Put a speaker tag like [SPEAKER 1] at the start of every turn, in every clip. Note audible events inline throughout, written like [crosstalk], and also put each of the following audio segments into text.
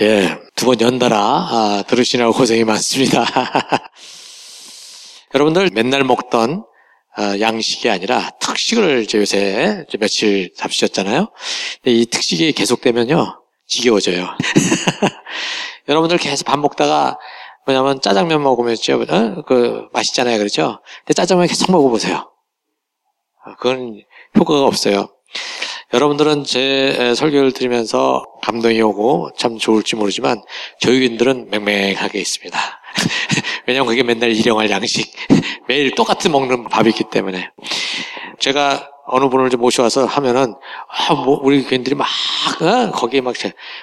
[SPEAKER 1] 예, 두 번 연달아 아, 들으시느라고 고생이 많습니다. [laughs] 여러분들 맨날 먹던 어, 양식이 아니라 특식을 이제 요새 며칠 잡수셨잖아요. 이 특식이 계속되면요 지겨워져요. [laughs] 여러분들 계속 밥 먹다가 뭐냐면 짜장면 먹으면 어? 그 맛있잖아요, 그렇죠? 근데 짜장면 계속 먹어보세요. 어, 그건 효과가 없어요. 여러분들은 제 설교를 들으면서 감동이 오고 참 좋을지 모르지만 저희들은 맹맹하게 있습니다. [laughs] 왜냐하면 그게 맨날 일용할 양식, [laughs] 매일 똑같이 먹는 밥이기 때문에 제가 어느 분을 좀 모셔와서 하면은 아, 뭐 우리 교인들이 막 어? 거기에 막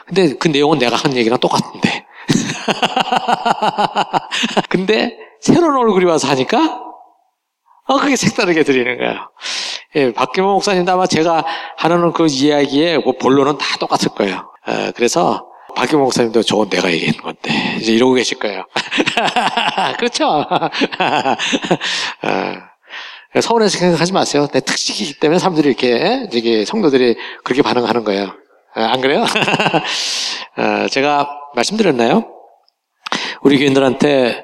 [SPEAKER 1] 근데 그 내용은 내가 한 얘기랑 똑같은데 [laughs] 근데 새로운 얼굴이 와서 하니까 어, 그게 색다르게 들리는 거예요. 예, 박규모 목사님도 아마 제가 하는 그 이야기의 그 본론은 다 똑같을 거예요. 어, 그래서 박규모 목사님도 저건 내가 얘기하는 건데 이제 이러고 계실 거예요. [laughs] 그렇죠? 어, 서울에서 생각하지 마세요. 내 특식이기 때문에 사람들이 이렇게 이게 성도들이 그렇게 반응하는 거예요. 어, 안 그래요? 어, [laughs] 제가 말씀드렸나요? 우리 교인들한테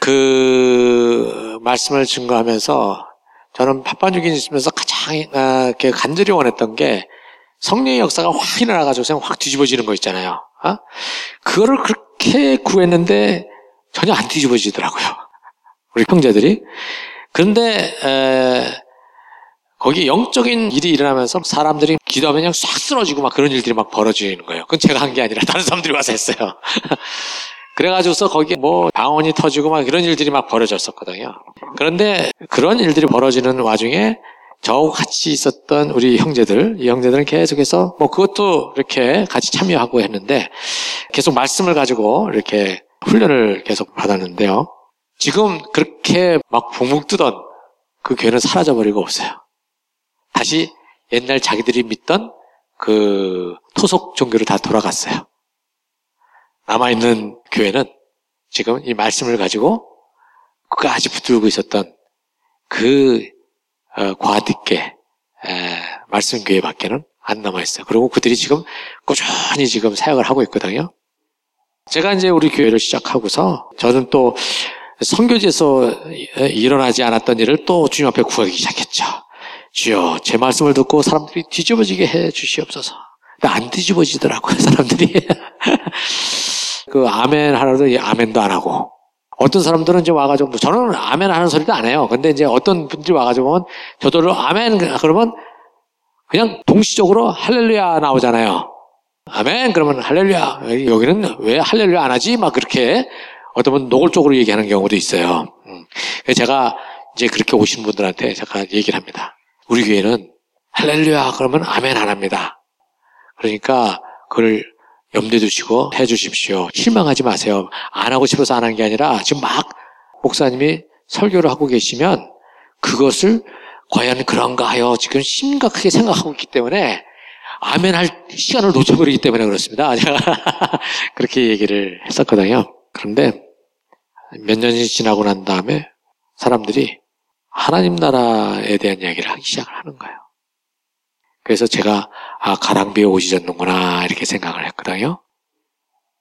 [SPEAKER 1] 그 말씀을 증거하면서 저는 파파주긴 있으면서 가장 아, 간절히 원했던 게 성령의 역사가 확 일어나가지고 그냥 확 뒤집어지는 거 있잖아요. 어? 그거를 그렇게 구했는데 전혀 안 뒤집어지더라고요. 우리 형제들이. 그런데 에, 거기 영적인 일이 일어나면서 사람들이 기도하면 그냥 싹 쓰러지고 막 그런 일들이 막 벌어지는 거예요. 그건 제가 한 게 아니라 다른 사람들이 와서 했어요. [laughs] 그래가지고서 거기에 뭐 방언이 터지고 막 이런 일들이 막 벌어졌었거든요. 그런데 그런 일들이 벌어지는 와중에 저하고 같이 있었던 우리 형제들, 이 형제들은 계속해서 뭐 그것도 이렇게 같이 참여하고 했는데 계속 말씀을 가지고 이렇게 훈련을 계속 받았는데요. 지금 그렇게 막 붕붕 뜨던 그 교회는 사라져버리고 없어요. 다시 옛날 자기들이 믿던 그 토속 종교로 다 돌아갔어요. 남아있는 교회는 지금 이 말씀을 가지고 끝까지 붙들고 있었던 그 어, 과뒷계 말씀 교회 밖에는 안 남아있어요. 그리고 그들이 지금 꾸준히 지금 사역을 하고 있거든요. 제가 이제 우리 교회를 시작하고서 저는 또 선교지에서 일어나지 않았던 일을 또 주님 앞에 구하기 시작했죠. 주여, 제 말씀을 듣고 사람들이 뒤집어지게 해 주시옵소서. 안 뒤집어지더라고요, 사람들이. [laughs] 그 아멘 하라도 아멘도 안 하고 어떤 사람들은 이제 와가지고 저는 아멘 하는 소리도 안 해요. 근데 이제 어떤 분들이 와가지고 보면 저도 아멘 그러면 그냥 동시적으로 할렐루야 나오잖아요. 아멘 그러면 할렐루야 여기는 왜 할렐루야 안 하지? 막 그렇게 어떤 분 노골적으로 얘기하는 경우도 있어요. 음. 제가 이제 그렇게 오신 분들한테 제가 얘기를 합니다. 우리 교회는 할렐루야 그러면 아멘 안 합니다. 그러니까 그걸 염두에 두시고 해 주십시오. 실망하지 마세요. 안 하고 싶어서 안 한 게 아니라 지금 막 목사님이 설교를 하고 계시면 그것을 과연 그런가 하여 지금 심각하게 생각하고 있기 때문에 아멘 할 시간을 놓쳐버리기 때문에 그렇습니다. [laughs] 제가 그렇게 얘기를 했었거든요. 그런데 몇 년이 지나고 난 다음에 사람들이 하나님 나라에 대한 이야기를 하기 시작을 하는 거예요. 그래서 제가 아 가랑비에 옷이 젖는구나 이렇게 생각을 했거든요.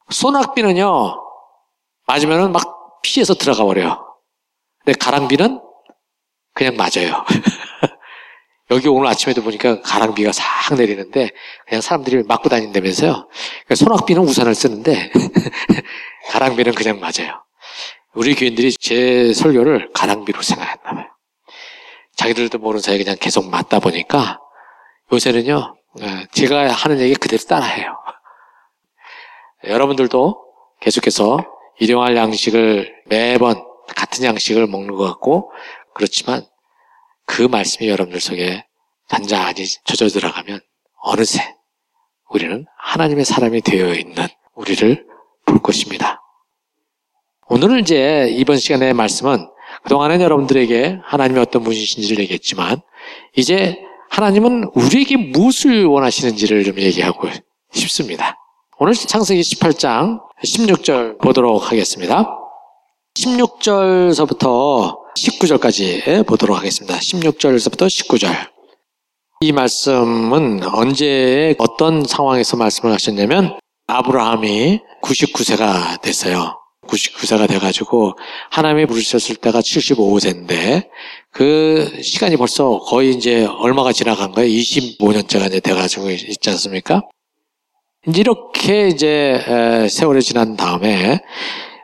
[SPEAKER 1] 소낙비는요 맞으면은 막 피해서 들어가 버려요. 근데 가랑비는 그냥 맞아요. [laughs] 여기 오늘 아침에도 보니까 가랑비가 싹 내리는데 그냥 사람들이 맞고 다닌다면서요. 그러니까 소낙비는 우산을 쓰는데 [laughs] 가랑비는 그냥 맞아요. 우리 교인들이 제 설교를 가랑비로 생각했나 봐요. 자기들도 모르는 사이에 그냥 계속 맞다 보니까 요새는요, 예, 제가 하는 얘기 그대로 따라해요. [laughs] 여러분들도 계속해서 일용할 양식을 매번 같은 양식을 먹는 것 같고, 그렇지만 그 말씀이 여러분들 속에 단단히 젖어 들어가면 어느새 우리는 하나님의 사람이 되어 있는 우리를 볼 것입니다. 오늘은 이제 이번 시간의 말씀은 그동안은 여러분들에게 하나님의 어떤 분이신지를 얘기했지만 이제 하나님은 우리에게 무엇을 원하시는지를 좀 얘기하고 싶습니다. 오늘 창세기 18장 16절 보도록 하겠습니다. 16절서부터 19절까지 보도록 하겠습니다. 16절서부터 19절. 이 말씀은 언제 어떤 상황에서 말씀을 하셨냐면 아브라함이 99세가 됐어요. 99세가 돼가지고 하나님이 부르셨을 때가 75세인데 그 시간이 벌써 거의 이제 얼마가 지나간 거예요? 25년째가 이제 돼가지고 있지 않습니까? 이렇게 이제 세월이 지난 다음에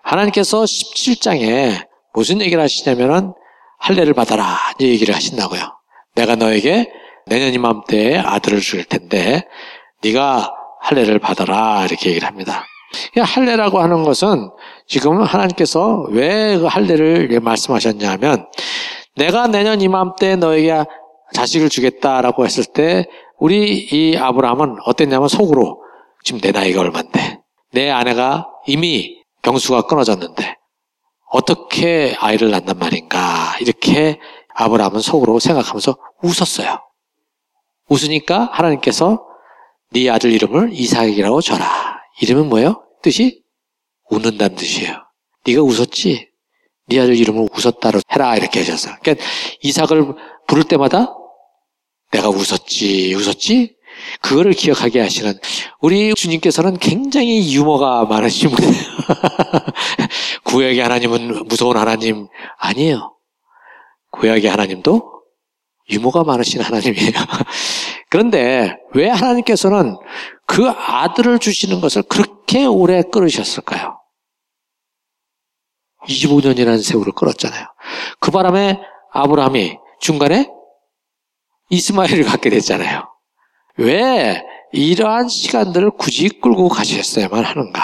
[SPEAKER 1] 하나님께서 17장에 무슨 얘기를 하시냐면은 할례를 받아라 이 얘기를 하신다고요. 내가 너에게 내년 이맘때에 아들을 줄 텐데 네가 할례를 받아라 이렇게 얘기를 합니다. 할례라고 하는 것은 지금 하나님께서 왜 그 할례를 말씀하셨냐면 내가 내년 이맘때 너에게 자식을 주겠다라고 했을 때 우리 이 아브라함은 어땠냐면 속으로 지금 내 나이가 얼만데 내 아내가 이미 경수가 끊어졌는데 어떻게 아이를 낳단 말인가 이렇게 아브라함은 속으로 생각하면서 웃었어요. 웃으니까 하나님께서 네 아들 이름을 이삭이라고 줘라. 이름은 뭐예요? 뜻이 웃는다는 뜻이에요. 네가 웃었지? 네 아들 이름을 웃었다로 해라 이렇게 하셨어. 그러니까 이삭을 부를 때마다 내가 웃었지, 웃었지? 그거를 기억하게 하시는 우리 주님께서는 굉장히 유머가 많으신 분이에요. [laughs] 구약의 하나님은 무서운 하나님 아니에요. 구약의 하나님도 유머가 많으신 하나님이에요. [laughs] 그런데 왜 하나님께서는 그 아들을 주시는 것을 그렇게 오래 끌으셨을까요? 25년이라는 세월을 끌었잖아요. 그 바람에 아브라함이 중간에 이스마엘을 갖게 됐잖아요. 왜 이러한 시간들을 굳이 끌고 가셨어야만 하는가?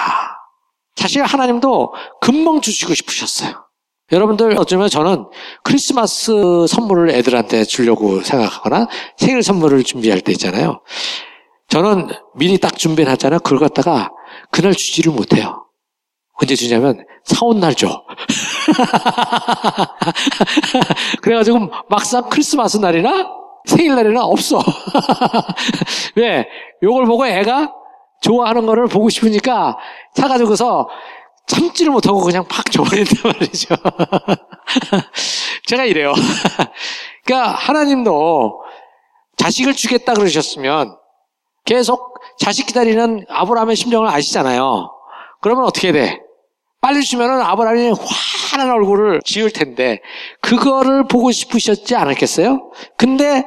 [SPEAKER 1] 사실 하나님도 금방 주시고 싶으셨어요. 여러분들 어쩌면 저는 크리스마스 선물을 애들한테 주려고 생각하거나 생일 선물을 준비할 때 있잖아요. 저는 미리 딱 준비를 하잖아요. 그걸 갖다가 그날 주지를 못해요. 언제 주냐면 사온 날 줘. [laughs] 그래가지고 막상 크리스마스 날이나 생일날이나 없어. [laughs] 왜? 요걸 보고 애가 좋아하는 거를 보고 싶으니까 사가지고서 참지를 못하고 그냥 팍 줘버린단 말이죠. [laughs] 제가 이래요. 그러니까 하나님도 자식을 주겠다 그러셨으면 계속 자식 기다리는 아브라함의 심정을 아시잖아요. 그러면 어떻게 돼? 빨리 주면은 아브라함이 환한 얼굴을 지을 텐데 그거를 보고 싶으셨지 않았겠어요? 근데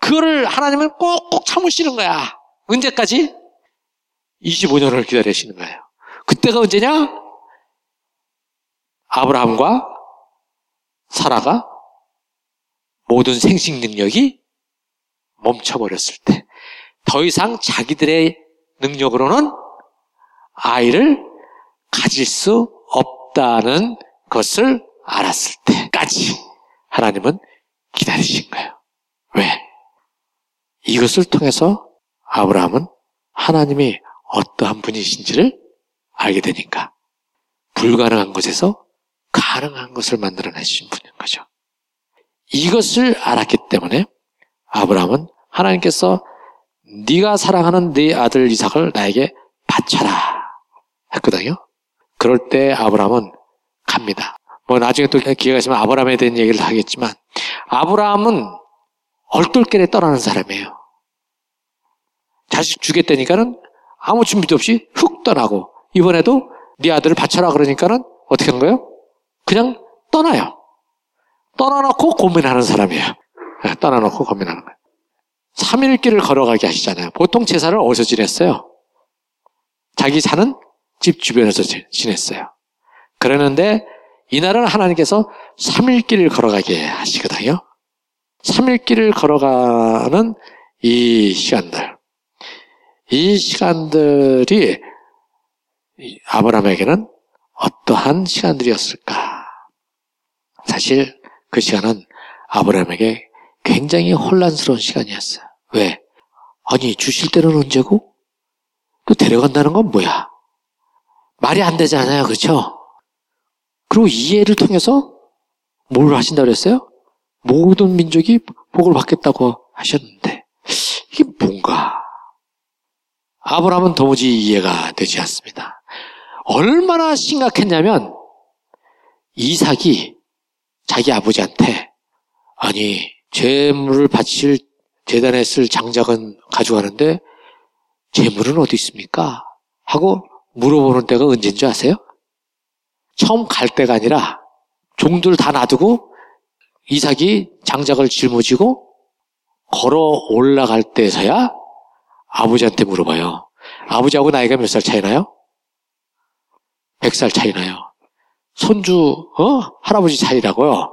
[SPEAKER 1] 그거를 하나님은 꼭꼭 참으시는 거야. 언제까지? 25년을 기다리시는 거예요. 그때가 언제냐? 아브라함과 사라가 모든 생식 능력이 멈춰버렸을 때, 더 이상 자기들의 능력으로는 아이를 가질 수 없다는 것을 알았을 때까지 하나님은 기다리신 거예요. 왜? 이것을 통해서 아브라함은 하나님이 어떠한 분이신지를 알게 되니까 불가능한 것에서 가능한 것을 만들어내신 분인 거죠. 이것을 알았기 때문에 아브라함은 하나님께서 네가 사랑하는 네 아들 이삭을 나에게 바쳐라 했거든요. 그럴 때 아브라함은 갑니다. 뭐 나중에 또 기회가 있으면 아브라함에 대한 얘기를 하겠지만 아브라함은 얼떨결에 떠나는 사람이에요. 자식 주겠다니까는 아무 준비도 없이 훅 떠나고 이번에도 네 아들을 바쳐라 그러니까는 어떻게 한 거예요? 그냥 떠나요. 떠나놓고 고민하는 사람이에요. 네, 떠나놓고 고민하는 거예요. 3일 길을 걸어가게 하시잖아요. 보통 제사를 어디서 지냈어요? 자기 사는 집 주변에서 지냈어요. 그러는데 이날은 하나님께서 3일 길을 걸어가게 하시거든요. 3일 길을 걸어가는 이 시간들. 이 시간들이 아브라함에게는 어떠한 시간들이었을까? 사실 그 시간은 아브라함에게 굉장히 혼란스러운 시간이었어요. 왜? 아니, 주실 때는 언제고? 또 데려간다는 건 뭐야? 말이 안 되잖아요. 그렇죠? 그리고 이해를 통해서 뭘 하신다고 그랬어요? 모든 민족이 복을 받겠다고 하셨는데 이게 뭔가? 아브라함은 도무지 이해가 되지 않습니다. 얼마나 심각했냐면 이삭이 자기 아버지한테 아니 재물을 바칠 재단에 쓸 장작은 가져가는데 재물은 어디 있습니까? 하고 물어보는 때가 언제인 줄 아세요? 처음 갈 때가 아니라 종들 다 놔두고 이삭이 장작을 짊어지고 걸어 올라갈 때서야 아버지한테 물어봐요. 아버지하고 나이가 몇 살 차이 나요? 100살 차이 나요. 손주, 어? 할아버지 차이라고요.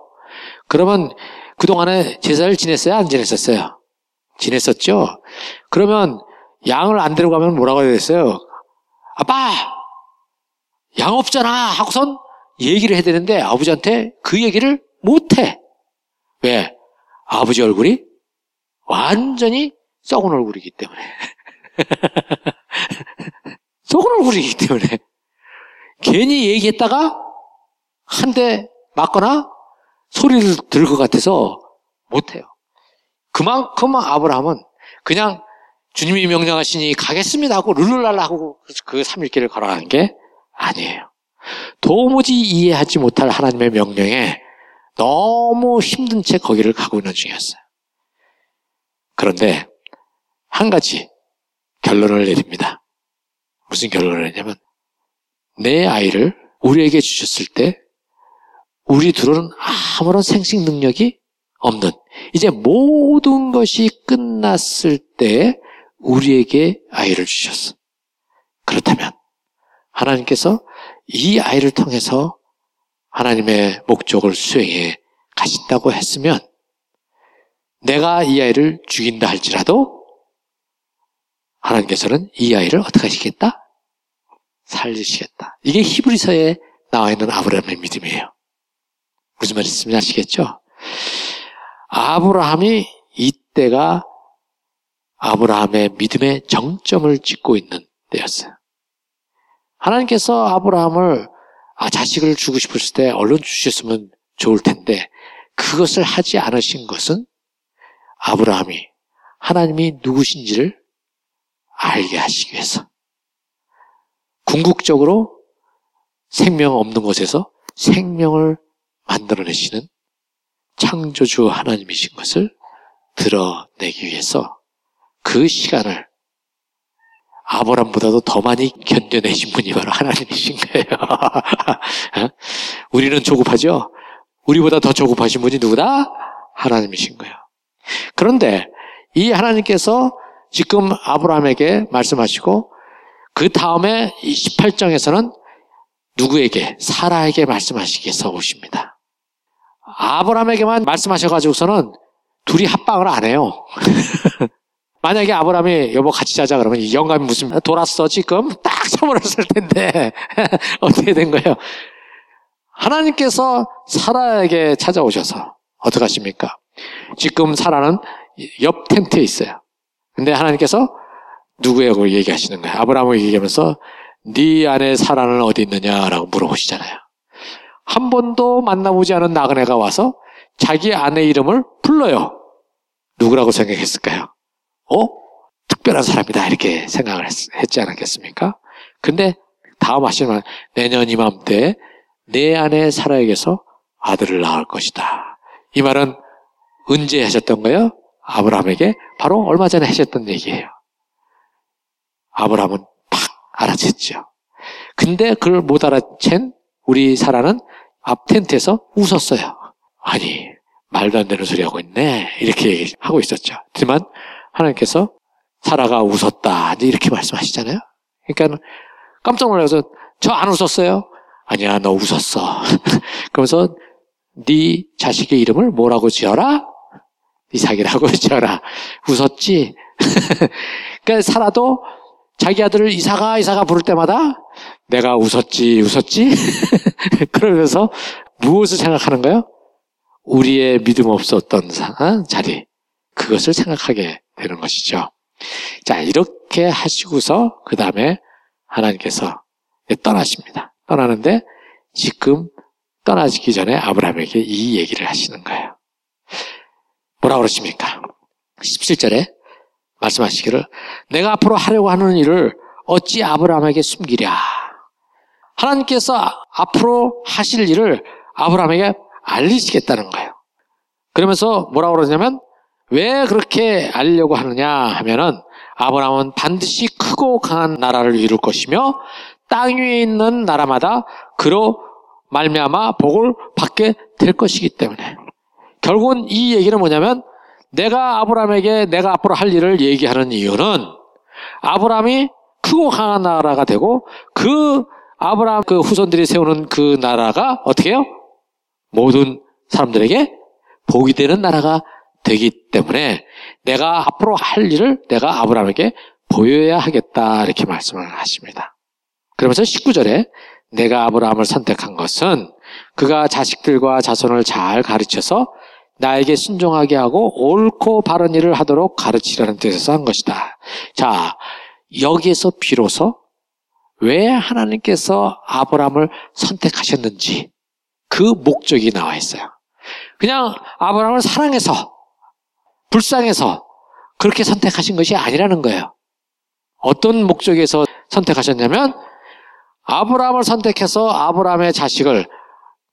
[SPEAKER 1] 그러면 그동안에 제사를 지냈어요? 안 지냈었어요? 지냈었죠? 그러면 양을 안 데려가면 뭐라고 해야 됐어요? 아빠! 양 없잖아! 하고선 얘기를 해야 되는데 아버지한테 그 얘기를 못 해. 왜? 아버지 얼굴이 완전히 썩은 얼굴이기 때문에. [laughs] 썩은 얼굴이기 때문에. 괜히 얘기했다가 한 대 맞거나 소리를 들 것 같아서 못해요. 그만큼 아브라함은 그냥 주님이 명령하시니 가겠습니다 하고 룰루랄라 하고 그 3일길을 걸어가는 게 아니에요. 도무지 이해하지 못할 하나님의 명령에 너무 힘든 채 거기를 가고 있는 중이었어요. 그런데 한 가지 결론을 내립니다. 무슨 결론을 내냐면 내 아이를 우리에게 주셨을 때 우리 둘은 아무런 생식 능력이 없는 이제 모든 것이 끝났을 때 우리에게 아이를 주셨어. 그렇다면 하나님께서 이 아이를 통해서 하나님의 목적을 수행해 가신다고 했으면 내가 이 아이를 죽인다 할지라도 하나님께서는 이 아이를 어떻게 하시겠다? 살리시겠다. 이게 히브리서에 나와 있는 아브라함의 믿음이에요. 무슨 말인지 아시겠죠? 아브라함이 이때가 아브라함의 믿음의 정점을 찍고 있는 때였어요. 하나님께서 아브라함을 아, 자식을 주고 싶었을 때 얼른 주셨으면 좋을 텐데 그것을 하지 않으신 것은 아브라함이 하나님이 누구신지를 알게 하시기 위해서 궁극적으로 생명 없는 곳에서 생명을 만들어내시는 창조주 하나님이신 것을 드러내기 위해서 그 시간을 아브람보다도 더 많이 견뎌내신 분이 바로 하나님이신 거예요. [laughs] 어? 우리는 조급하죠? 우리보다 더 조급하신 분이 누구다? 하나님이신 거예요. 그런데 이 하나님께서 지금 아브라함에게 말씀하시고 그 다음에 18장에서는 누구에게? 사라에게 말씀하시기 위해서 오십니다. 아브라함에게만 말씀하셔가지고서는 둘이 합방을 안 해요. [laughs] 만약에 아브라함이 여보 같이 자자 그러면 이 영감이 무슨 돌았어 지금 딱 쳐버렸을 텐데 [laughs] 어떻게 된 거예요? 하나님께서 사라에게 찾아오셔서 어떻게 하십니까? 지금 사라는 옆 텐트에 있어요. 근데 하나님께서 누구에게 얘기하시는 거예요? 아브라함을 얘기하면서 네 안에 사라는 어디 있느냐라고 물어보시잖아요. 한 번도 만나보지 않은 나그네가 와서 자기 아내 이름을 불러요. 누구라고 생각했을까요? 어? 특별한 사람이다. 이렇게 생각을 했, 지 않았겠습니까? 근데 다음 하시는 내년 이맘때 내 안에 살아야겠어 아들을 낳을 것이다. 이 말은 언제 하셨던 거예요? 아브라함에게 바로 얼마 전에 하셨던 얘기예요. 아브라함은 팍 알아챘죠. 근데 그걸 못 알아챈 우리 사라는 앞 텐트에서 웃었어요. 아니, 말도 안 되는 소리 하고 있네. 이렇게 하고 있었죠. 하지만 하나님께서 사라가 웃었다. 이렇게 말씀하시잖아요. 그러니까 깜짝 놀라서 저 안 웃었어요? 아니야, 너 웃었어. [laughs] 그러면서 네 자식의 이름을 뭐라고 지어라? 이삭이라고 [laughs] 지어라. 웃었지? [laughs] 그러니까 사라도 자기 아들을 이사가 이사가 부를 때마다 내가 웃었지 웃었지 [laughs] 그러면서 무엇을 생각하는 거예요? 우리의 믿음 없었던 어? 자리 그것을 생각하게 되는 것이죠. 자 이렇게 하시고서 그 다음에 하나님께서 떠나십니다. 떠나는데 지금 떠나기 전에 아브라함에게 이 얘기를 하시는 거예요. 뭐라 그러십니까? 17절에 말씀하시기를 내가 앞으로 하려고 하는 일을 어찌 아브라함에게 숨기랴. 하나님께서 앞으로 하실 일을 아브라함에게 알리시겠다는 거예요. 그러면서 뭐라고 그러냐면 왜 그렇게 알려고 하느냐 하면은 아브라함은 반드시 크고 강한 나라를 이룰 것이며 땅 위에 있는 나라마다 그로 말미암아 복을 받게 될 것이기 때문에 결국은 이 얘기는 뭐냐면 내가 아브라함에게 내가 앞으로 할 일을 얘기하는 이유는 아브라함이 크고 강한 나라가 되고 그 아브라함 그 후손들이 세우는 그 나라가 어떻게 해요? 모든 사람들에게 복이 되는 나라가 되기 때문에 내가 앞으로 할 일을 내가 아브라함에게 보여야 하겠다 이렇게 말씀을 하십니다. 그러면서 19절에 내가 아브라함을 선택한 것은 그가 자식들과 자손을 잘 가르쳐서 나에게 순종하게 하고 옳고 바른 일을 하도록 가르치라는 뜻에서 한 것이다. 자, 여기에서 비로소 왜 하나님께서 아브라함을 선택하셨는지 그 목적이 나와 있어요. 그냥 아브라함을 사랑해서 불쌍해서 그렇게 선택하신 것이 아니라는 거예요. 어떤 목적에서 선택하셨냐면 아브라함을 선택해서 아브라함의 자식을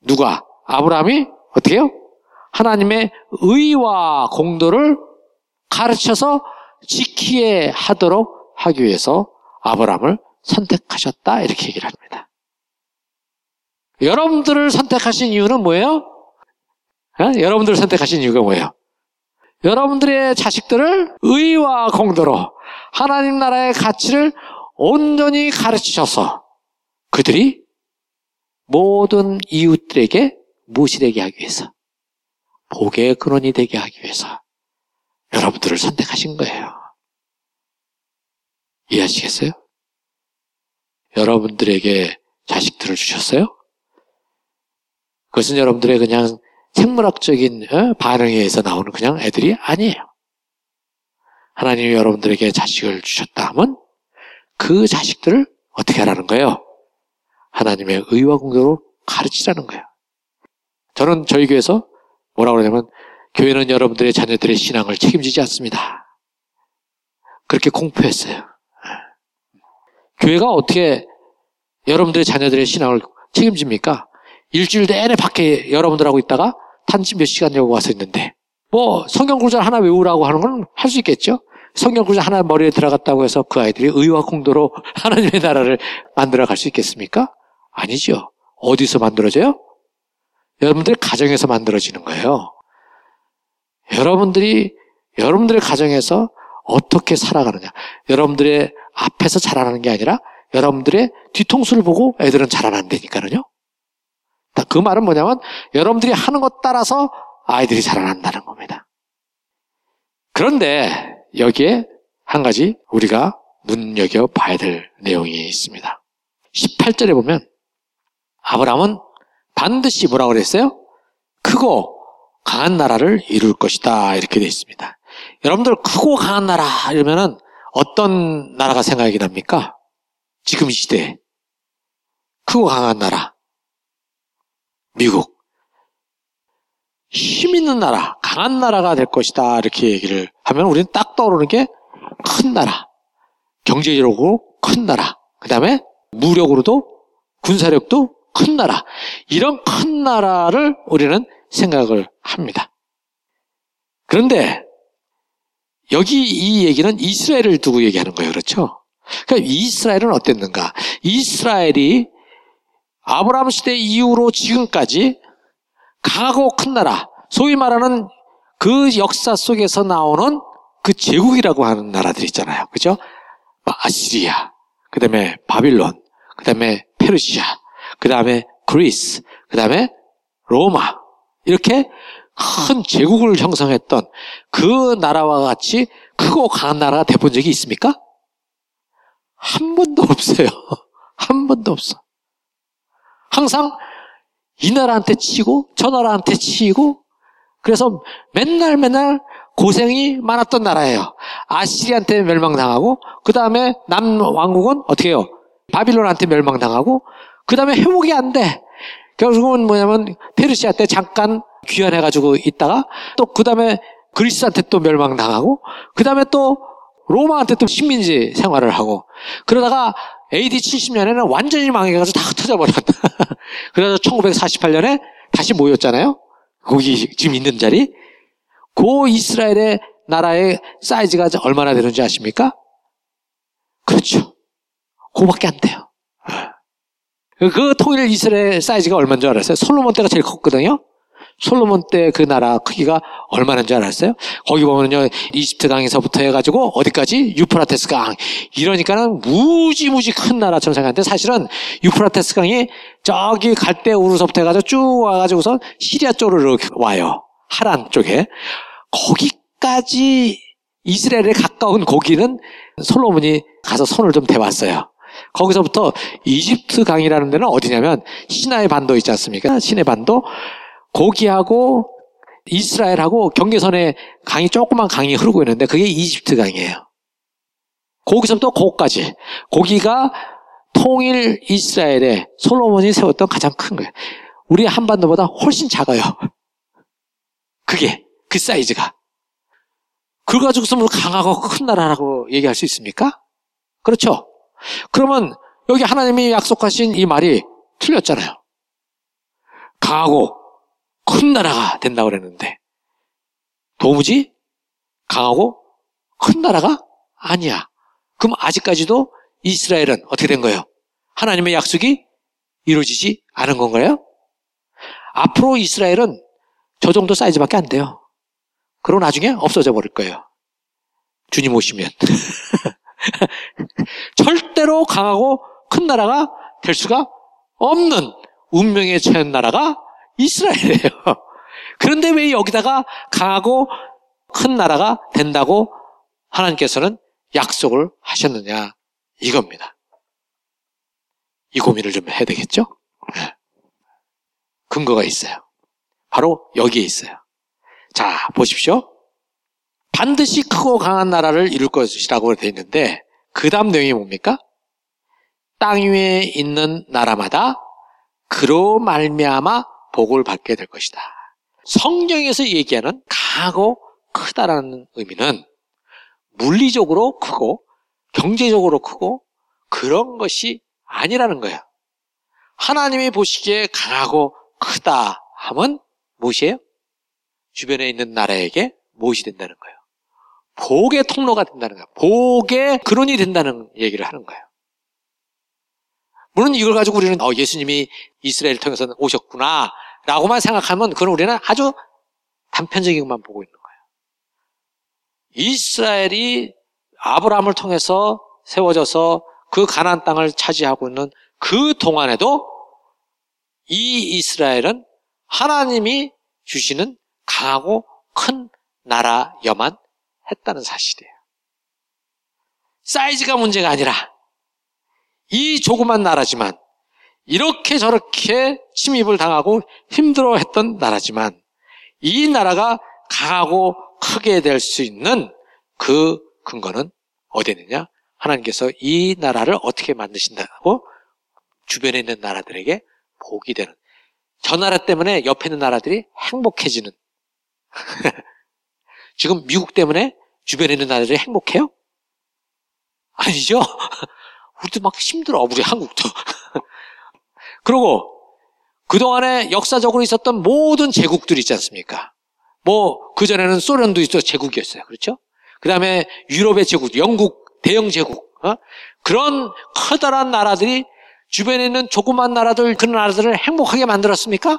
[SPEAKER 1] 누가 아브라함이 어떻게 해요? 하나님의 의와 공도를 가르쳐서 지키게 하도록 하기 위해서 아브라함을 선택하셨다 이렇게 얘기를 합니다. 여러분들을 선택하신 이유는 뭐예요? 어? 여러분들을 선택하신 이유가 뭐예요? 여러분들의 자식들을 의와 공도로 하나님 나라의 가치를 온전히 가르치셔서 그들이 모든 이웃들에게 무엇이 되게 하기 위해서 복의 근원이 되게 하기 위해서 여러분들을 선택하신 거예요. 이해하시겠어요? 여러분들에게 자식들을 주셨어요? 그것은 여러분들의 그냥 생물학적인 어? 반응에 의해서 나오는 그냥 애들이 아니에요. 하나님이 여러분들에게 자식을 주셨다 하면 그 자식들을 어떻게 하라는 거예요? 하나님의 의와 공도로 가르치라는 거예요. 저는 저희 교회에서 뭐라고 그러냐면 교회는 여러분들의 자녀들의 신앙을 책임지지 않습니다. 그렇게 공표했어요. 교회가 어떻게 여러분들의 자녀들의 신앙을 책임집니까? 일주일 내내 밖에 여러분들하고 있다가 단지 몇 시간 여고 와서 있는데 뭐 성경 구절 하나 외우라고 하는 건 할 수 있겠죠. 성경 구절 하나 머리에 들어갔다고 해서 그 아이들이 의와 공도로 [laughs] 하나님의 나라를 만들어 갈 수 있겠습니까? 아니죠. 어디서 만들어져요? 여러분들의 가정에서 만들어지는 거예요. 여러분들이 여러분들의 가정에서 어떻게 살아가느냐. 여러분들의 앞에서 자라나는 게 아니라 여러분들의 뒤통수를 보고 애들은 자라난다니까요. 그 말은 뭐냐면 여러분들이 하는 것 따라서 아이들이 자라난다는 겁니다. 그런데 여기에 한 가지 우리가 눈여겨 봐야 될 내용이 있습니다. 18절에 보면 아브라함은 반드시 뭐라고 그랬어요? 크고 강한 나라를 이룰 것이다. 이렇게 되어 있습니다. 여러분들 크고 강한 나라 이러면은 어떤 나라가 생각이 납니까? 지금 이 시대에. 크고 강한 나라. 미국. 힘 있는 나라, 강한 나라가 될 것이다. 이렇게 얘기를 하면 우리는 딱 떠오르는 게 큰 나라. 경제적으로 큰 나라. 그 다음에 무력으로도 군사력도 큰 나라. 이런 큰 나라를 우리는 생각을 합니다. 그런데 여기 이 얘기는 이스라엘을 두고 얘기하는 거예요. 그렇죠? 그러니까 이스라엘은 어땠는가? 이스라엘이 아브라함 시대 이후로 지금까지 강하고 큰 나라, 소위 말하는 그 역사 속에서 나오는 그 제국이라고 하는 나라들 있잖아요. 그죠? 아시리아, 그 다음에 바빌론, 그 다음에 페르시아, 그 다음에 그리스, 그 다음에 로마. 이렇게 큰 제국을 형성했던 그 나라와 같이 크고 강한 나라가 돼본 적이 있습니까? 한 번도 없어요. [laughs] 한 번도 없어. 항상 이 나라한테 치고 저 나라한테 치고 그래서 맨날 맨날 고생이 많았던 나라예요. 아시리한테 멸망당하고 그 다음에 남왕국은 어떻게 해요? 바빌론한테 멸망당하고 그 다음에 회복이 안 돼. 결국은 뭐냐면 페르시아 때 잠깐 귀환해가지고 있다가 또 그 다음에 그리스한테 또 멸망당하고 그 다음에 또 로마한테 또 식민지 생활을 하고 그러다가 AD 70년에는 완전히 망해가지고 다 흩어져 버렸다. [laughs] 그래서 1948년에 다시 모였잖아요. 거기 지금 있는 자리. 그 이스라엘의 나라의 사이즈가 얼마나 되는지 아십니까? 그렇죠. 그거밖에 안 돼요. 그 통일 이스라엘 사이즈가 얼마인 줄 알았어요? 솔로몬 때가 제일 컸거든요. 솔로몬 때 그 나라 크기가 얼마나인 줄 알았어요? 거기 보면요, 이집트 강에서부터 해가지고 어디까지? 유프라테스 강. 이러니까는 무지무지 큰 나라처럼 생각하는데 사실은 유프라테스 강이 저기 갈대우르서부터 해가지고 쭉 와가지고서 시리아 쪽으로 이렇게 와요. 하란 쪽에. 거기까지 이스라엘에 가까운 고기는 솔로몬이 가서 손을 좀 대봤어요. 거기서부터 이집트 강이라는 데는 어디냐면 시나의 반도 있지 않습니까? 시내 반도 고기하고 이스라엘하고 경계선에 강이 조그만 강이 흐르고 있는데 그게 이집트 강이에요. 거기서부터 거기까지 고기가 통일 이스라엘에 솔로몬이 세웠던 가장 큰 거예요. 우리 한반도보다 훨씬 작아요. 그게 그 사이즈가. 그걸 가지고서 뭐 강하고 큰 나라라고 얘기할 수 있습니까? 그렇죠? 그러면 여기 하나님이 약속하신 이 말이 틀렸잖아요. 강하고 큰 나라가 된다고 그랬는데 도무지 강하고 큰 나라가 아니야. 그럼 아직까지도 이스라엘은 어떻게 된 거예요? 하나님의 약속이 이루어지지 않은 건가요? 앞으로 이스라엘은 저 정도 사이즈밖에 안 돼요. 그리고 나중에 없어져 버릴 거예요. 주님 오시면. [laughs] [laughs] 절대로 강하고 큰 나라가 될 수가 없는 운명에 처한 나라가 이스라엘이에요. [laughs] 그런데 왜 여기다가 강하고 큰 나라가 된다고 하나님께서는 약속을 하셨느냐 이겁니다. 이 고민을 좀 해야 되겠죠? 네. 근거가 있어요. 바로 여기에 있어요. 자, 보십시오. 반드시 크고 강한 나라를 이룰 것이라고 되어 있는데 그 다음 내용이 뭡니까? 땅 위에 있는 나라마다 그로 말미암아 복을 받게 될 것이다. 성경에서 얘기하는 강하고 크다라는 의미는 물리적으로 크고 경제적으로 크고 그런 것이 아니라는 거예요. 하나님이 보시기에 강하고 크다 하면 무엇이에요? 주변에 있는 나라에게 무엇이 된다는 거예요? 복의 통로가 된다는 거예요. 복의 근원이 된다는 얘기를 하는 거예요. 물론 이걸 가지고 우리는 어, 예수님이 이스라엘을 통해서 오셨구나 라고만 생각하면 그건 우리는 아주 단편적인 것만 보고 있는 거예요. 이스라엘이 아브라함을 통해서 세워져서 그 가나안 땅을 차지하고 있는 그 동안에도 이 이스라엘은 하나님이 주시는 강하고 큰 나라여만 했다는 사실이에요. 사이즈가 문제가 아니라 이 조그만 나라지만 이렇게 저렇게 침입을 당하고 힘들어 했던 나라지만 이 나라가 강하고 크게 될 수 있는 그 근거는 어디 있느냐? 하나님께서 이 나라를 어떻게 만드신다고 주변에 있는 나라들에게 복이 되는 저 나라 때문에 옆에 있는 나라들이 행복해지는 [laughs] 지금 미국 때문에 주변에 있는 나라들이 행복해요? 아니죠? [laughs] 우리도 막 힘들어, 우리 한국도. [laughs] 그리고 그동안에 역사적으로 있었던 모든 제국들이 있지 않습니까? 뭐, 그전에는 소련도 있어 제국이었어요. 그렇죠? 그 다음에 유럽의 제국, 영국, 대영 제국, 어? 그런 커다란 나라들이 주변에 있는 조그만 나라들, 그런 나라들을 행복하게 만들었습니까?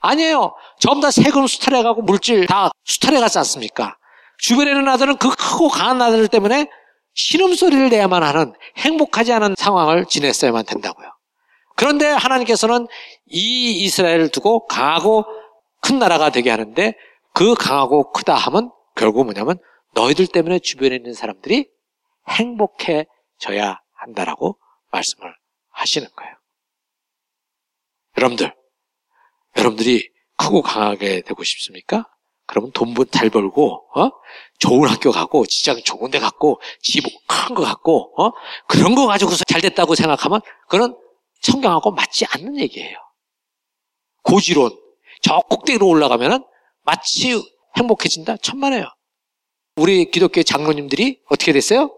[SPEAKER 1] 아니에요. 전부 다 세금 수탈해가고 물질 다 수탈해갔지 않습니까? 주변에 있는 나라들은 그 크고 강한 나라들 때문에 신음소리를 내야만 하는 행복하지 않은 상황을 지냈어야만 된다고요. 그런데 하나님께서는 이 이스라엘을 두고 강하고 큰 나라가 되게 하는데 그 강하고 크다 하면 결국 뭐냐면 너희들 때문에 주변에 있는 사람들이 행복해져야 한다라고 말씀을 하시는 거예요. 여러분들, 여러분들이 크고 강하게 되고 싶습니까? 그러면 돈 잘 벌고, 어? 좋은 학교 가고, 직장 좋은 데 갔고, 집 큰 거 갖고, 어? 그런 거 가지고서 잘 됐다고 생각하면, 그건 성경하고 맞지 않는 얘기예요. 고지론. 저 꼭대기로 올라가면은 마치 행복해진다? 천만에요. 우리 기독교 장로님들이 어떻게 됐어요?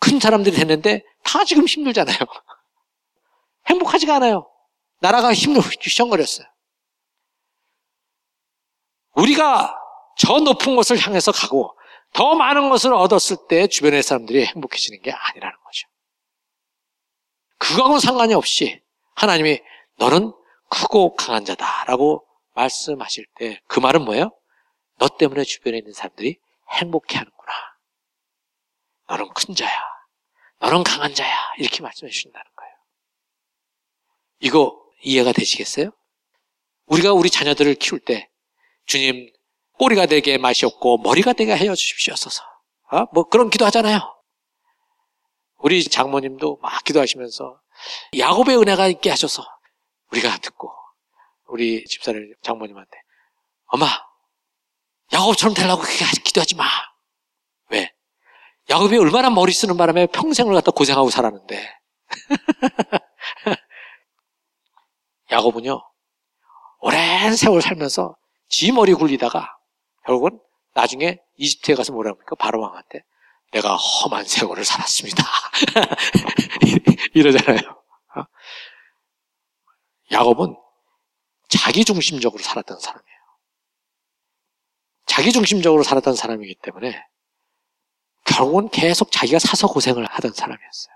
[SPEAKER 1] 큰 사람들이 됐는데 다 지금 힘들잖아요. [laughs] 행복하지가 않아요. 나라가 힘을 휘청거렸어요. 우리가 저 높은 곳을 향해서 가고 더 많은 것을 얻었을 때 주변의 사람들이 행복해지는 게 아니라는 거죠. 그거하고는 상관이 없이 하나님이 너는 크고 강한 자다라고 말씀하실 때 그 말은 뭐예요? 너 때문에 주변에 있는 사람들이 행복해 하는구나. 너는 큰 자야. 너는 강한 자야. 이렇게 말씀해 주신다는 거예요. 이거 이해가 되시겠어요? 우리가 우리 자녀들을 키울 때 주님 꼬리가 되게 마시옵고 머리가 되게 하여 주십시옵소서. 어? 뭐 그런 기도 하잖아요. 우리 장모님도 막 기도하시면서 야곱의 은혜가 있게 하셔서 우리가 듣고 우리 집사를 장모님한테 엄마 야곱처럼 되려고 그렇게 기도하지 마. 왜? 야곱이 얼마나 머리 쓰는 바람에 평생을 갖다 고생하고 살았는데 [laughs] 야곱은요 오랜 세월 살면서 지 머리 굴리다가 결국은 나중에 이집트에 가서 뭐라 합니까? 바로 왕한테 내가 험한 세월을 살았습니다. [laughs] 이러잖아요. 어? 야곱은 자기 중심적으로 살았던 사람이에요. 자기 중심적으로 살았던 사람이기 때문에 결국은 계속 자기가 사서 고생을 하던 사람이었어요.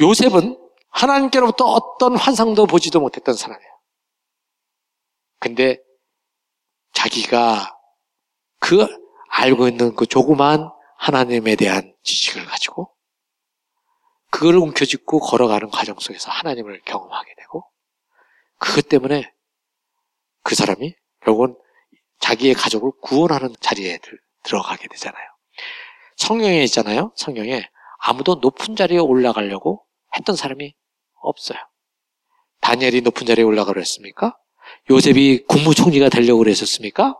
[SPEAKER 1] 요셉은 하나님께로부터 어떤 환상도 보지도 못했던 사람이에요. 근데 자기가 그 알고 있는 그 조그만 하나님에 대한 지식을 가지고 그걸 움켜쥐고 걸어가는 과정 속에서 하나님을 경험하게 되고 그것 때문에 그 사람이 결국은 자기의 가족을 구원하는 자리에 들어가게 되잖아요. 성경에 있잖아요. 성경에 아무도 높은 자리에 올라가려고 했던 사람이 없어요. 다니엘이 높은 자리에 올라가려 했습니까? 요셉이 국무총리가 되려고 그랬었습니까?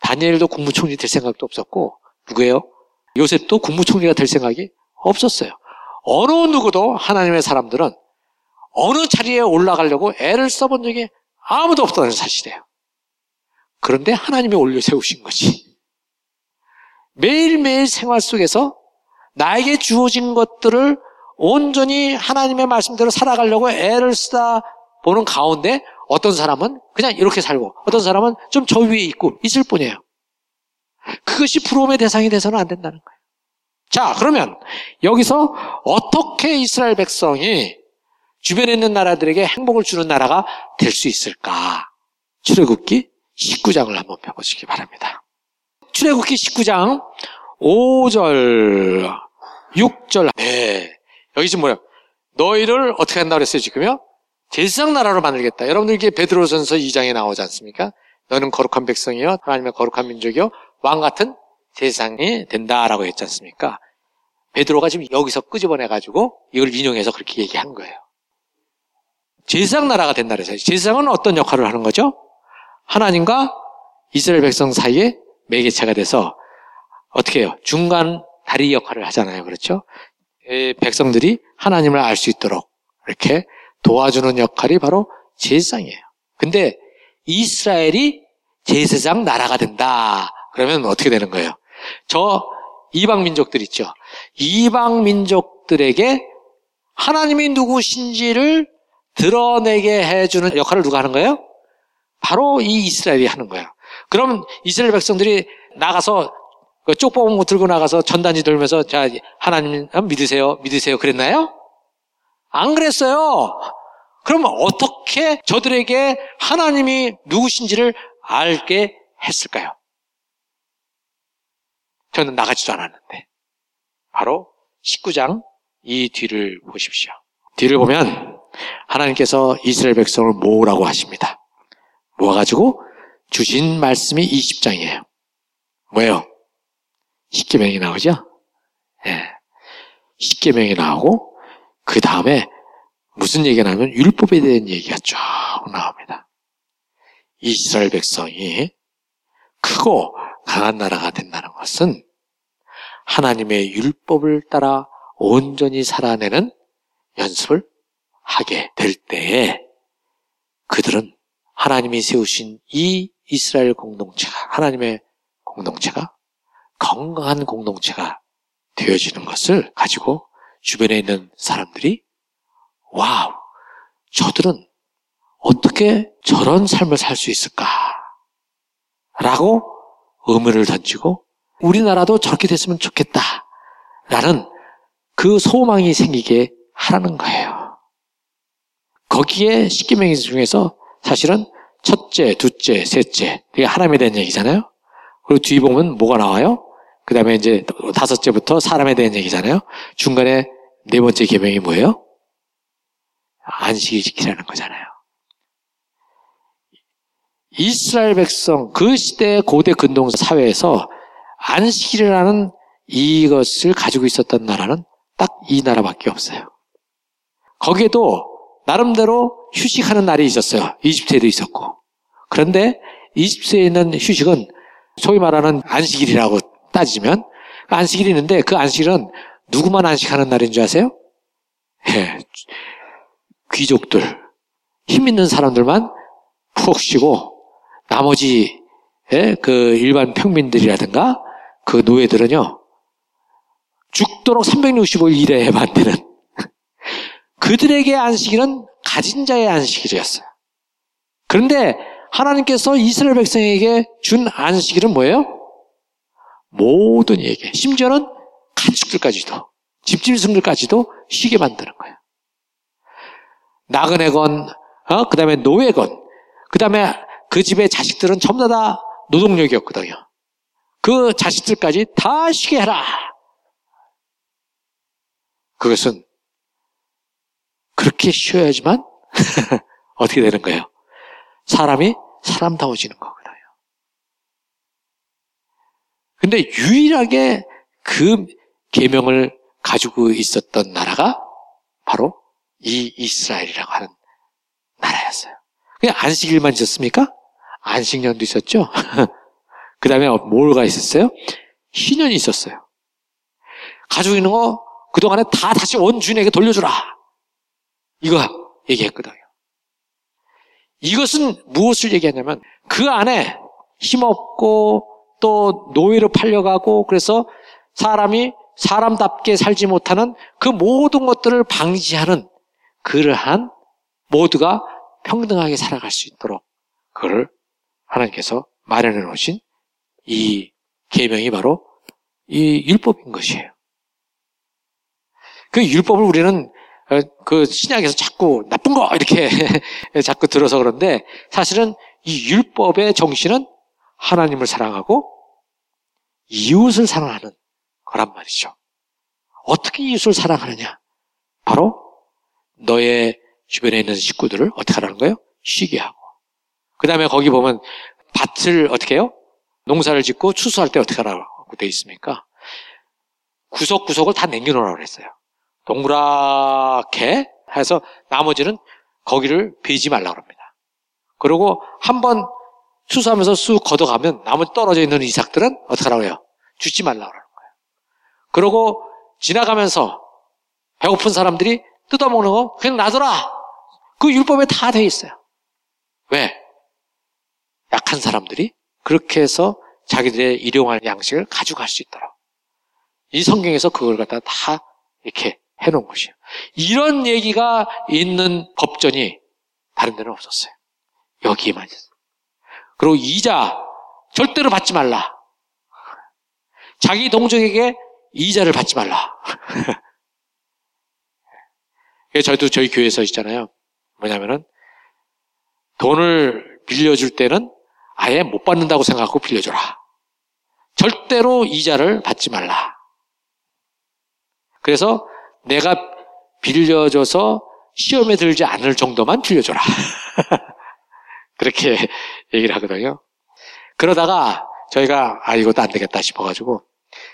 [SPEAKER 1] 다니엘도 국무총리 될 생각도 없었고 누구예요? 요셉도 국무총리가 될 생각이 없었어요. 어느 누구도 하나님의 사람들은 어느 자리에 올라가려고 애를 써본 적이 아무도 없다는 사실이에요. 그런데 하나님이 올려 세우신 거지. 매일매일 생활 속에서 나에게 주어진 것들을 온전히 하나님의 말씀대로 살아가려고 애를 쓰다 보는 가운데 어떤 사람은 그냥 이렇게 살고 어떤 사람은 좀 저 위에 있고 있을 뿐이에요. 그것이 부러움의 대상이 돼서는 안 된다는 거예요. 자, 그러면 여기서 어떻게 이스라엘 백성이 주변에 있는 나라들에게 행복을 주는 나라가 될 수 있을까? 출애굽기 19장을 한번 펴보시기 바랍니다. 출애굽기 19장 5절, 6절. 네. 여기 지금 뭐야? 너희를 어떻게 한다 그랬어요, 지금요? 제사장 나라로 만들겠다. 여러분들 이게 베드로전서 2장에 나오지 않습니까? 너는 거룩한 백성이요, 하나님의 거룩한 민족이요, 왕 같은 세상이 된다라고 했지 않습니까? 베드로가 지금 여기서 끄집어내 가지고 이걸 인용해서 그렇게 얘기한 거예요. 제사장 나라가 된다 그래서 제사장은 어떤 역할을 하는 거죠? 하나님과 이스라엘 백성 사이에 매개체가 돼서 어떻게 해요? 중간 다리 역할을 하잖아요. 그렇죠? 백성들이 하나님을 알 수 있도록 이렇게 도와주는 역할이 바로 제사장이에요. 근데 이스라엘이 제사장 나라가 된다. 그러면 어떻게 되는 거예요? 저 이방 민족들 있죠. 이방 민족들에게 하나님이 누구신지를 드러내게 해주는 역할을 누가 하는 거예요? 바로 이 이스라엘이 하는 거예요. 그럼 이스라엘 백성들이 나가서 그 쪽봉 들고 나가서 전단지 들면서 자 하나님 믿으세요, 믿으세요 그랬나요? 안 그랬어요. 그러면 어떻게 저들에게 하나님이 누구신지를 알게 했을까요? 저는 나가지도 않았는데. 바로 19장 이 뒤를 보십시오. 뒤를 보면 하나님께서 이스라엘 백성을 모으라고 하십니다. 모아가지고 주신 말씀이 20장이에요. 뭐예요? 십계명이 나오죠? 예. 네. 십계명이 나오고 그 다음에 무슨 얘기가 나오면 율법에 대한 얘기가 쭉 나옵니다. 이스라엘 백성이 크고 강한 나라가 된다는 것은 하나님의 율법을 따라 온전히 살아내는 연습을 하게 될 때에 그들은 하나님이 세우신 이 이스라엘 공동체가 하나님의 공동체가 건강한 공동체가 되어지는 것을 가지고 주변에 있는 사람들이 와우 저들은 어떻게 저런 삶을 살 수 있을까 라고 의문을 던지고 우리나라도 저렇게 됐으면 좋겠다. 라는 그 소망이 생기게 하라는 거예요. 거기에 십계명의 중에서 사실은 첫째, 둘째, 셋째 이게 하나님에 대한 얘기잖아요. 그리고 뒤 보면 뭐가 나와요? 그 다음에 이제 다섯째부터 사람에 대한 얘기잖아요. 중간에 네 번째 계명이 뭐예요? 안식일 지키라는 거잖아요. 이스라엘 백성 그 시대 고대 근동 사회에서 안식일이라는 이것을 가지고 있었던 나라는 딱 이 나라밖에 없어요. 거기에도 나름대로 휴식하는 날이 있었어요. 이집트에도 있었고. 그런데 이집트에 있는 휴식은 소위 말하는 안식일이라고 따지면 안식일이 있는데 그 안식일은 누구만 안식하는 날인 줄 아세요? 예. 귀족들, 힘 있는 사람들만 푹 쉬고 나머지 예? 그 일반 평민들이라든가 그 노예들은요 죽도록 365일 일해야만 되는 그들에게 안식일은 가진 자의 안식일이었어요. 그런데 하나님께서 이스라엘 백성에게 준 안식일은 뭐예요? 모든 이에게 심지어는 가축들까지도 집집승들까지도 쉬게 만드는 거예요. 나그네건 어? 그 다음에 노예건 그 다음에 그 집의 자식들은 전부 다 노동력이었거든요. 그 자식들까지 다 쉬게 해라. 그것은 그렇게 쉬어야지만 [laughs] 어떻게 되는 거예요? 사람이 사람다워지는 거거든요. 근데 유일하게 그 계명을 가지고 있었던 나라가 바로 이 이스라엘이라고 하는 나라였어요. 그냥 안식일만 있었습니까? 안식년도 있었죠. [laughs] 그 다음에 뭐가 있었어요? 희년이 있었어요. 가지고 있는 거 그동안에 다 다시 원주인에게 돌려주라. 이거 얘기했거든요. 이것은 무엇을 얘기하냐면 그 안에 힘없고 또 노예로 팔려가고 그래서 사람이 사람답게 살지 못하는 그 모든 것들을 방지하는 그러한 모두가 평등하게 살아갈 수 있도록 그를 하나님께서 마련해 놓으신 이 계명이 바로 이 율법인 것이에요. 그 율법을 우리는 어, 그 신약에서 자꾸 나쁜 거 이렇게 [laughs] 자꾸 들어서 그런데 사실은 이 율법의 정신은 하나님을 사랑하고 이웃을 사랑하는 거란 말이죠. 어떻게 이웃을 사랑하느냐? 바로 너의 주변에 있는 식구들을 어떻게 하라는 거예요? 쉬게 하고. 그 다음에 거기 보면 밭을 어떻게 해요? 농사를 짓고 추수할 때 어떻게 하라고 되어 있습니까? 구석구석을 다 남겨놓으라고 그랬어요. 동그랗게 해서 나머지는 거기를 베지 말라고 합니다. 그리고 한번 추수하면서 쑥 걷어가면 나머지 떨어져 있는 이삭들은 어떻게 하라고 해요? 주지 말라고 하는 거예요. 그리고 지나가면서 배고픈 사람들이 뜯어먹는 거 그냥 놔둬라. 그 율법에 다 돼 있어요. 왜? 약한 사람들이 그렇게 해서 자기들의 일용할 양식을 가져갈 수 있도록. 이 성경에서 그걸 갖다 다 이렇게 해놓은 것이에요. 이런 얘기가 있는 법전이 다른 데는 없었어요. 여기에만 있었어요. 그리고 이자 절대로 받지 말라. 자기 동족에게 이자를 받지 말라. [laughs] 저희도 저희 교회에서 있잖아요. 뭐냐면은 돈을 빌려줄 때는 아예 못 받는다고 생각하고 빌려줘라. 절대로 이자를 받지 말라. 그래서 내가 빌려줘서 시험에 들지 않을 정도만 빌려줘라. [laughs] 그렇게 [laughs] 얘기를 하거든요. 그러다가 저희가 아 이것도 안 되겠다 싶어가지고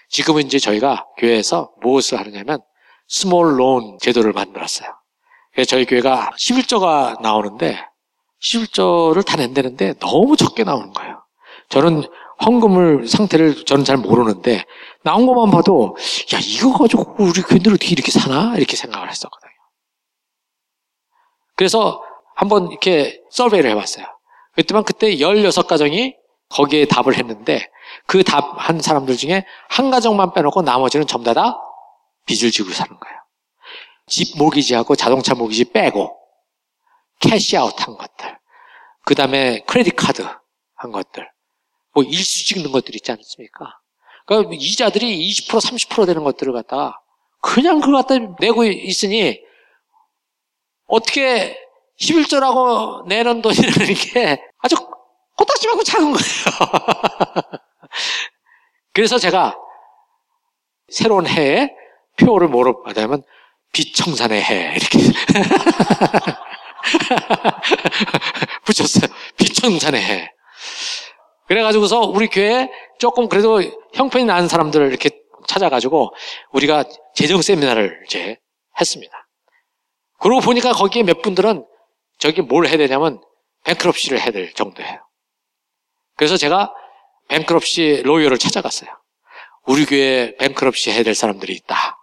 [SPEAKER 1] 지금은 이제 저희가 교회에서 무엇을 하느냐면 small loan 제도를 만들었어요. 그래서 저희 교회가 11조가 나오는데 11조를 다 낸다는데 너무 적게 나오는 거예요. 저는 헌금을 상태를 저는 잘 모르는데 나온 것만 봐도 야 이거 가지고 우리 교인들 어떻게 이렇게 사나 이렇게 생각을 했었거든요. 그래서 한번 이렇게 서베이를 해봤어요. 그랬더만 그때 16가정이 거기에 답을 했는데 그 답한 사람들 중에 한 가정만 빼놓고 나머지는 전부 다 빚을 지고 사는 거예요. 집 모기지하고 자동차 모기지 빼고 cash out 한 것들. 그 다음에 credit card 한 것들. 뭐 일수 찍는 것들 있지 않습니까? 그러니까 이자들이 20% 30% 되는 것들을 갖다가 그냥 그걸 갖다 내고 있으니 어떻게 11조라고 내는 돈이라는 게 아주 코딱지 만큼 작은 거예요. [laughs] 그래서 제가 새로운 해에 표를 뭐로 받으면 비청산의 해 이렇게 [laughs] 붙였어요. 비청산의 해. 그래가지고서 우리 교회 조금 그래도 형편이 나는 사람들을 이렇게 찾아가지고 우리가 재정 세미나를 이제 했습니다. 그러고 보니까 거기에 몇 분들은 저기 뭘 해야 되냐면 뱅크럽시를 해야 될 정도예요. 그래서 제가 뱅크럽시 로이어를 찾아갔어요. 우리 교회에 뱅크럽시 해야 될 사람들이 있다.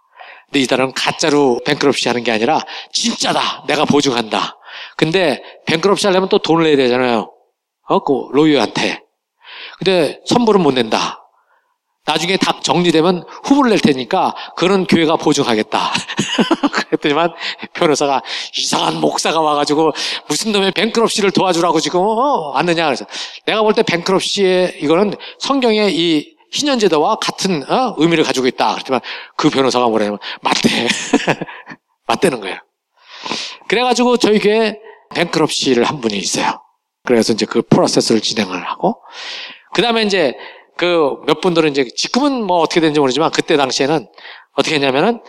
[SPEAKER 1] 근데 이 사람은 가짜로 뱅크럽시 하는 게 아니라 진짜다. 내가 보증한다. 근데 뱅크럽시 하려면 또 돈을 내야 되잖아요. 어, 그 로이어한테. 근데 선불은 못 낸다. 나중에 다 정리되면 후보를 낼 테니까 그런 교회가 보증하겠다. [laughs] 그랬더니만 변호사가 이상한 목사가 와가지고 무슨 놈의 뱅크럽시를 도와주라고 지금 어, 왔느냐 그래서 내가 볼 때 뱅크럽시의 이거는 성경의 이 신현제도와 같은 어? 의미를 가지고 있다. 그랬지만 그 변호사가 뭐냐면 맞대. [laughs] 맞대는 거예요. 그래가지고 저희 교회 뱅크럽시를 한 분이 있어요. 그래서 이제 그 프로세스를 진행을 하고 그 다음에 이제 그 몇 분들은 이제 지금은 뭐 어떻게 되는지 모르지만 그때 당시에는 어떻게 했냐면은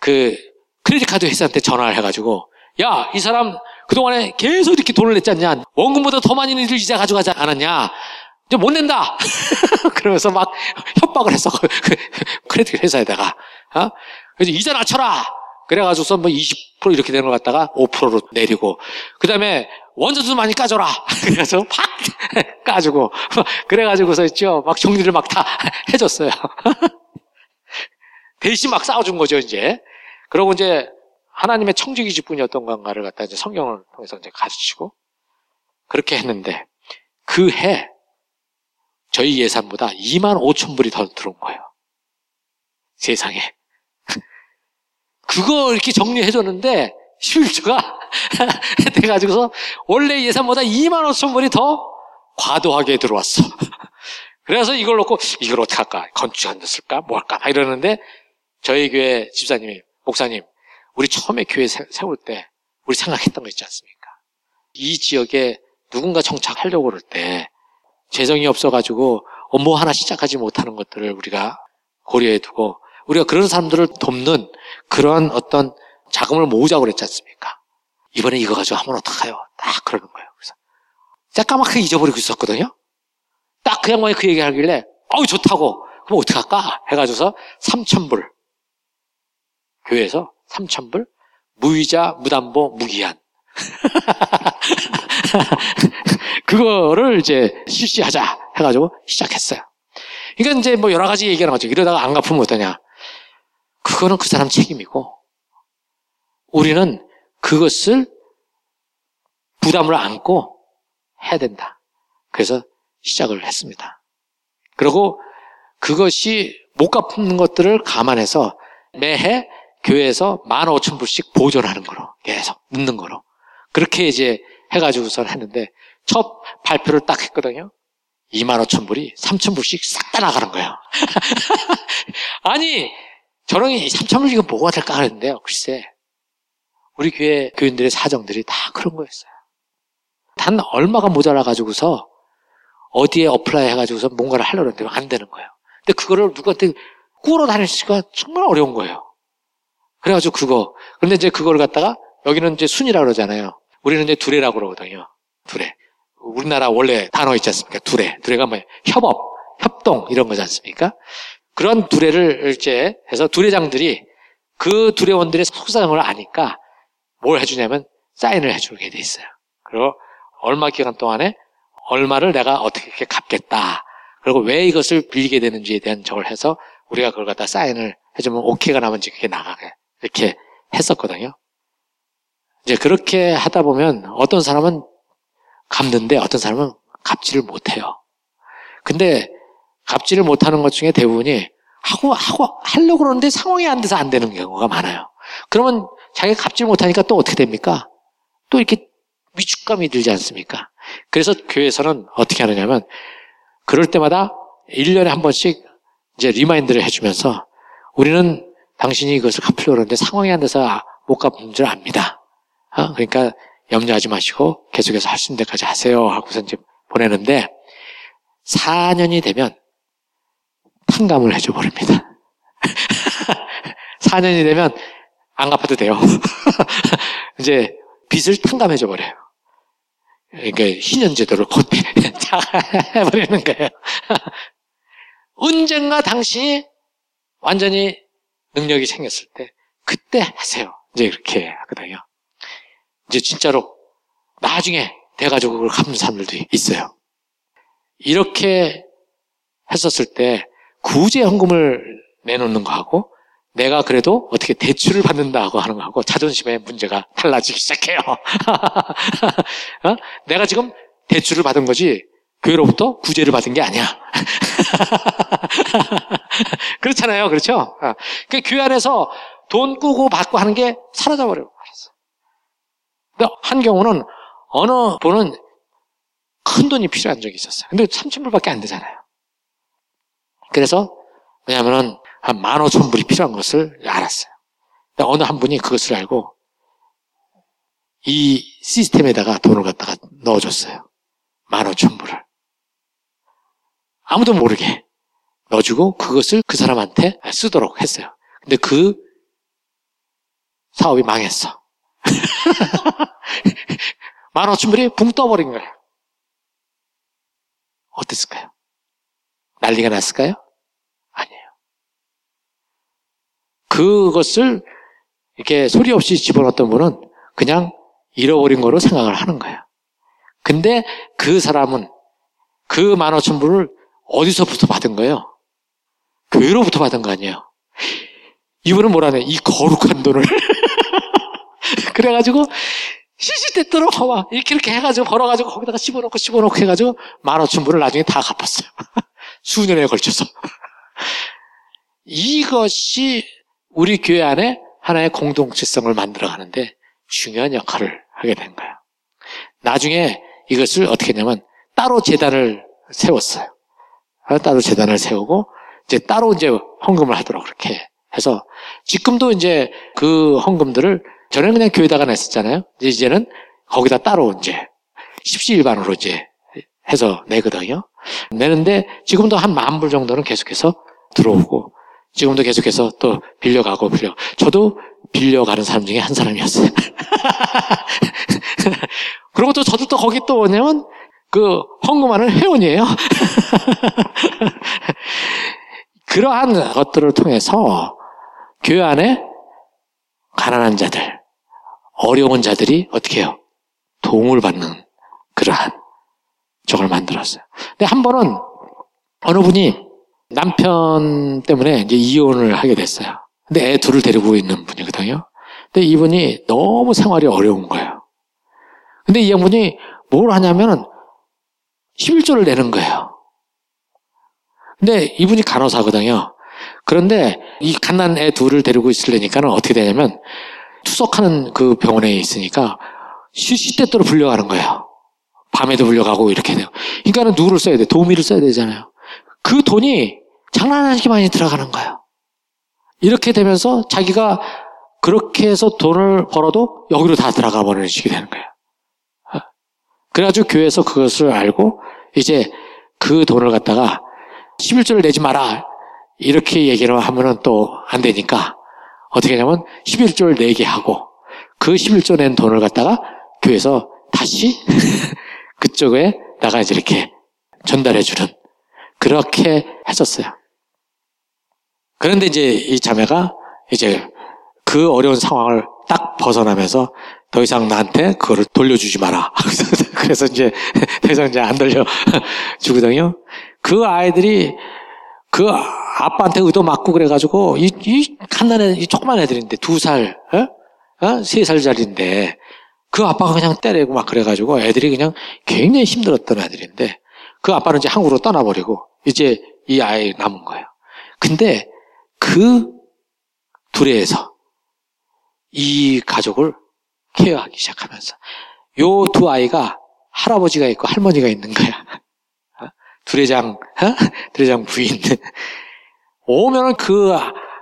[SPEAKER 1] 그 크레딧 카드 회사한테 전화를 해가지고 야 이 사람 그동안에 계속 이렇게 돈을 냈지 않냐? 원금보다 더 많이 는 이자 가져가지 않았냐? 이제 못 낸다! [laughs] 그러면서 막 협박을 했어 그 크레딧 회사에다가 어? 그래서 이자 낮춰라 그래가지고서 뭐 20% 이렇게 되는 걸 갖다가 5%로 내리고 그 다음에 원전도 많이 까줘라. [laughs] 그래서 팍 [laughs] 까주고 그래가지고서 있죠. 막 정리를 막 다 [laughs] 해줬어요. 대신 막 싸워준 거죠 이제. 그러고 이제 하나님의 청지기 직분이었던 건가를 갖다 이제 성경을 통해서 이제 가르치고 그렇게 했는데 그 해 저희 예산보다 2만 5천 불이 더 들어온 거예요. 세상에. 그거 이렇게 정리해줬는데 11조가 [laughs] 돼가지고서 원래 예산보다 2만 5천 불이 더 과도하게 들어왔어. [laughs] 그래서 이걸 놓고 이걸 어떻게 할까? 건축 안 됐을까? 뭐 할까? 막 이러는데 저희 교회 집사님이 목사님 우리 처음에 교회 세울 때 우리 생각했던 거 있지 않습니까? 이 지역에 누군가 정착하려고 그럴 때 재정이 없어가지고 업무 하나 시작하지 못하는 것들을 우리가 고려해 두고 우리가 그런 사람들을 돕는 그런 어떤 자금을 모으자고 그랬지 않습니까? 이번에 이거 가지고 하면 어떡해요? 딱 그러는 거예요. 그래서 새까맣게 잊어버리고 있었거든요. 딱 그 양반이 그 얘기 하길래 어우 좋다고 그럼 어떻게 할까? 해가지고서 3천불 교회에서 3천불 무이자 무담보 무기한 [laughs] 그거를 이제 실시하자 해가지고 시작했어요. 그러니까 이제 뭐 여러 가지 얘기하는 거죠. 이러다가 안 갚으면 어떠냐. 그거는 그 사람 책임이고 우리는 그것을 부담을 안고 해야 된다. 그래서 시작을 했습니다. 그리고 그것이 못 갚는 것들을 감안해서 매해 교회에서 만 오천 불씩 보존하는 거로 계속 묻는 거로 그렇게 이제 해가지고서 했는데 첫 발표를 딱 했거든요. 2만 5천 불이 3천 불씩 싹 다 나가는 거예요. [laughs] 아니 저는 3천 불 이거 뭐가 될까 하는데요. 글쎄 우리 교회 교인들의 사정들이 다 그런 거였어요. 단 얼마가 모자라 가지고서 어디에 apply 해가지고서 뭔가를 하려고 했는데 안 되는 거예요. 근데 그거를 누구한테 꾸러 다닐 수가 정말 어려운 거예요. 그래가지고 그거. 그런데 이제 그걸 갖다가 여기는 이제 순이라고 그러잖아요. 우리는 이제 두레라고 그러거든요. 두레. 우리나라 원래 단어 있지 않습니까? 두레. 두레가 뭐예요? 협업, 협동 이런 거지 않습니까? 그런 두레를 이제 해서 두레장들이 그 두레원들의 속상을 아니까 뭘 해주냐면 사인을 해주게 돼 있어요. 그리고 얼마 기간 동안에 얼마를 내가 어떻게 갚겠다. 그리고 왜 이것을 빌리게 되는지에 대한 적을 해서 우리가 그걸 갖다 사인을 해주면 오케이가 나면 이제 그게 나가게 이렇게 했었거든요. 이제 그렇게 하다 보면 어떤 사람은 갚는데 어떤 사람은 갚지를 못해요. 근데 갚지를 못하는 것 중에 대부분이 하고 하고 하려고 그러는데 상황이 안 돼서 안 되는 경우가 많아요. 그러면 자기가 갚지 못하니까 또 어떻게 됩니까? 또 이렇게 위축감이 들지 않습니까? 그래서 교회에서는 어떻게 하느냐면 그럴 때마다 1년에 한 번씩 이제 remind를 해주면서 우리는 당신이 이것을 갚으려고 하는데 상황이 안 돼서 못 갚는 줄 압니다. 어? 그러니까 염려하지 마시고 계속해서 할 수 있는 데까지 하세요. 하고서 이제 보내는데 4년이 되면 탕감을 해줘 버립니다. 4년이 [laughs] 되면 안 갚아도 돼요. [laughs] 이제 빚을 탕감해줘 버려요. 그러니까 신현제도를 곧대 [laughs] 해버리는 거예요. 언젠가 당신이 완전히 능력이 생겼을 때 그때 하세요. 이제 이렇게 하거든요. 이제 진짜로 나중에 그걸 갚는 사람들도 있어요. 이렇게 했었을 때 구제 현금을 내놓는 거하고 내가 그래도 어떻게 대출을 받는다고 하는 거하고 자존심에 문제가 달라지기 시작해요. [laughs] 어? 내가 지금 대출을 받은 거지 교회로부터 구제를 받은 게 아니야. [laughs] 그렇잖아요. 그렇죠? 어. 그 교회 안에서 돈 꾸고 받고 하는 게 사라져 버려요. 근데 한 경우는 어느 분은 큰 돈이 필요한 적이 있었어요. 근데 3천불밖에 안 되잖아요. 그래서 왜냐하면 한만 오천 불이 필요한 것을 알았어요. 어느 한 분이 그것을 알고 이 시스템에다가 돈을 갖다가 넣어줬어요. 만 오천 불을. 아무도 모르게 넣어주고 그것을 그 사람한테 쓰도록 했어요. 근데 그 사업이 망했어. [laughs] 만 오천 불이 붕 떠버린 거예요. 어땠을까요? 난리가 났을까요? 그것을 이렇게 소리 없이 집어넣었던 분은 그냥 잃어버린 거로 생각을 하는 거예요. 근데 그 사람은 그만 오천 불을 어디서부터 받은 거예요? 교회로부터 받은 거 아니에요. 이분은 뭐라네? 이 거룩한 돈을. [laughs] 그래가지고 시시때때로 봐봐. 이렇게 이렇게 해가지고 벌어가지고 거기다가 씹어놓고 씹어놓고 해가지고 만 오천 불을 나중에 다 갚았어요. [laughs] 수년에 걸쳐서. [laughs] 이것이 우리 교회 안에 하나의 공동체성을 만들어가는데 중요한 역할을 하게 된 거예요. 나중에 이것을 어떻게 했냐면 따로 재단을 세웠어요. 따로 재단을 세우고 이제 따로 이제 헌금을 하도록 그렇게 해서 지금도 이제 그 헌금들을 저는 그냥 교회다가 냈었잖아요. 이제는 거기다 따로 이제 십시일반으로 이제 해서 내거든요. 내는데 지금도 한 만 불 정도는 계속해서 들어오고 지금도 계속해서 또 빌려가고 빌려. 저도 빌려가는 사람 중에 한 사람이었어요. [laughs] 그리고 또 저도 또 거기 또 뭐냐면 그 헌금하는 회원이에요. [laughs] 그러한 것들을 통해서 교회 안에 가난한 자들, 어려운 자들이 어떻게 해요? 도움을 받는 그러한 저걸 만들었어요. 근데 한 번은 어느 분이 남편 때문에 이제 이혼을 하게 됐어요. 근데 애 둘을 데리고 있는 분이거든요. 근데 이분이 너무 생활이 어려운 거예요. 근데 이 양분이 뭘 하냐면은 11조를 내는 거예요. 근데 이분이 간호사거든요. 그런데 이 갓난 애 둘을 데리고 있으려니까는 어떻게 되냐면 투석하는 그 병원에 있으니까 시시때때로 불려가는 거예요. 밤에도 불려가고 이렇게 돼요. 그러니까는 누구를 써야 돼? 도우미를 써야 되잖아요. 그 돈이 장난 아니게 많이 들어가는 거예요. 이렇게 되면서 자기가 그렇게 해서 돈을 벌어도 여기로 다 들어가 버리는 식이 되는 거예요. 그래가지고 교회에서 그것을 알고 이제 그 돈을 갖다가 11조를 내지 마라. 이렇게 얘기를 하면은 또 안 되니까 어떻게 하냐면 11조를 내게 하고 그 11조 낸 돈을 갖다가 교회에서 다시 [laughs] 그쪽에 나가 이제 이렇게 전달해 주는 그렇게 했었어요. 그런데 이제 이 자매가 이제 그 어려운 상황을 딱 벗어나면서 더 이상 나한테 그거를 돌려주지 마라. [laughs] 그래서 이제 더 이상 이제 안 돌려주거든요. [laughs] 그 아이들이 그 아빠한테 의도 맞고 그래가지고 이, 이 갓난애, 이 조그만 애들인데 두 살, 어? 어? 세 살짜리인데 그 아빠가 그냥 때리고 막 그래가지고 애들이 그냥 굉장히 힘들었던 애들인데 그 아빠는 이제 한국으로 떠나버리고 이제 이 아이 남은 거예요. 근데 그 둘에서 이 가족을 케어하기 시작하면서 요 두 아이가 할아버지가 있고 할머니가 있는 거야. 두레장, 어? 두레장 부인. [laughs] 오면은 그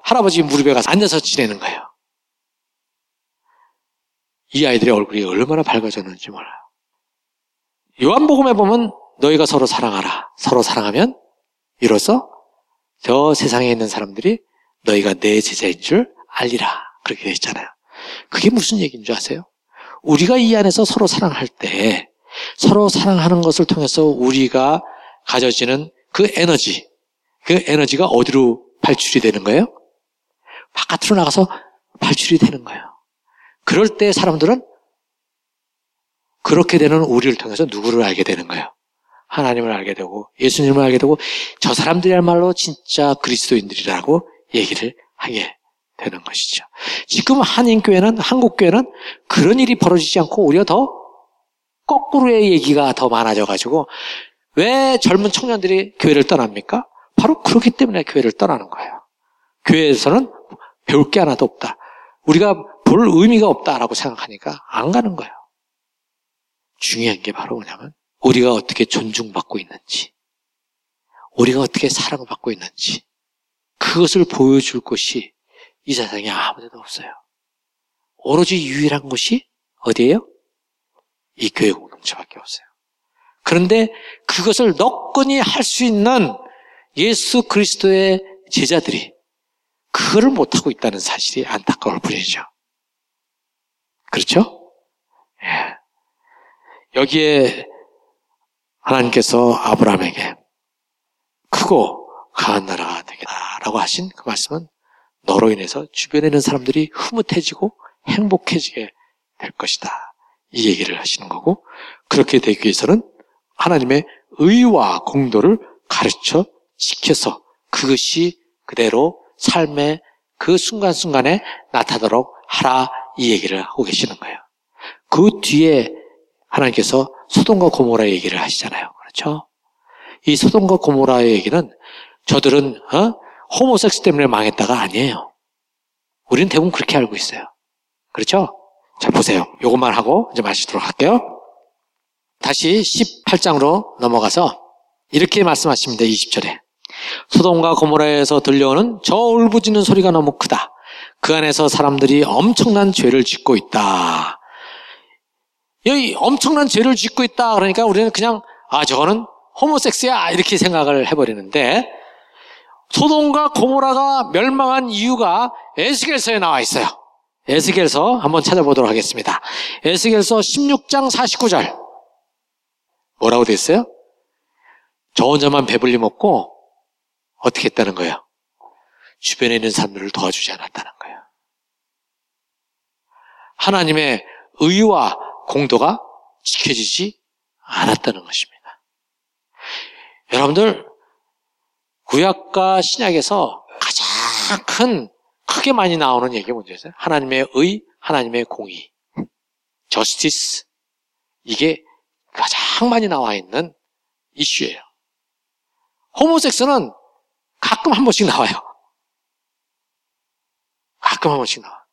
[SPEAKER 1] 할아버지 무릎에 가서 앉아서 지내는 거예요. 이 아이들의 얼굴이 얼마나 밝아졌는지 몰라요. 요한복음에 보면 너희가 서로 사랑하라. 서로 사랑하면 이로써 저 세상에 있는 사람들이 너희가 내 제자인 줄 알리라. 그렇게 되어 있잖아요. 그게 무슨 얘기인 줄 아세요? 우리가 이 안에서 서로 사랑할 때 서로 사랑하는 것을 통해서 우리가 가져지는 그 에너지, 그 에너지가 어디로 발출이 되는 거예요? 바깥으로 나가서 발출이 되는 거예요. 그럴 때 사람들은 그렇게 되는 우리를 통해서 누구를 알게 되는 거예요. 하나님을 알게 되고 예수님을 알게 되고 저 사람들이야말로 진짜 그리스도인들이라고 얘기를 하게 되는 것이죠. 지금 한인교회는 한국교회는 그런 일이 벌어지지 않고 오히려 더 거꾸로의 얘기가 더 많아져 가지고 왜 젊은 청년들이 교회를 떠납니까? 바로 그렇기 때문에 교회를 떠나는 거예요. 교회에서는 배울 게 하나도 없다. 우리가 볼 의미가 없다라고 생각하니까 안 가는 거예요. 중요한 게 바로 뭐냐면 우리가 어떻게 존중받고 있는지, 우리가 어떻게 사랑받고 있는지, 그것을 보여줄 곳이 이 세상에 아무 데도 없어요. 오로지 유일한 곳이 어디예요? 이 교회 공동체밖에 없어요. 그런데 그것을 너끈히 할 수 있는 예수 그리스도의 제자들이 그거를 못하고 있다는 사실이 안타까울 뿐이죠. 그렇죠? 예. 여기에 하나님께서 아브라함에게 크고 강한 나라가 되겠다 라고 하신 그 말씀은 너로 인해서 주변에 있는 사람들이 흐뭇해지고 행복해지게 될 것이다. 이 얘기를 하시는 거고 그렇게 되기 위해서는 하나님의 의와 공도를 가르쳐 지켜서 그것이 그대로 삶의 그 순간순간에 나타나도록 하라 이 얘기를 하고 계시는 거예요. 그 뒤에 하나님께서 소돔과 고모라 얘기를 하시잖아요. 그렇죠? 이 소돔과 고모라의 얘기는 저들은 어? 호모섹스 때문에 망했다가 아니에요. 우리는 대부분 그렇게 알고 있어요. 그렇죠? 자, 보세요. 요것만 하고 이제 마시도록 할게요. 다시 18장으로 넘어가서 이렇게 말씀하십니다. 20절에. 소돔과 고모라에서 들려오는 저 울부짖는 소리가 너무 크다. 그 안에서 사람들이 엄청난 죄를 짓고 있다. 여기 엄청난 죄를 짓고 있다. 그러니까 우리는 그냥 아 저거는 호모섹스야 이렇게 생각을 해버리는데 소돔과 고모라가 멸망한 이유가 에스겔서에 나와 있어요. 에스겔서 한번 찾아보도록 하겠습니다. 에스겔서 16장 49절 뭐라고 돼 있어요? 저 혼자만 배불리 먹고 어떻게 했다는 거예요? 주변에 있는 사람들을 도와주지 않았다는 거예요. 하나님의 의와 공도가 지켜지지 않았다는 것입니다. 여러분들 구약과 신약에서 가장 큰 크게 많이 나오는 얘기 뭔지 아세요? 하나님의 의, 하나님의 공의, 저스티스 이게 가장 많이 나와 있는 이슈예요. 호모섹스는 가끔 한 번씩 나와요. 가끔 한 번씩 나와.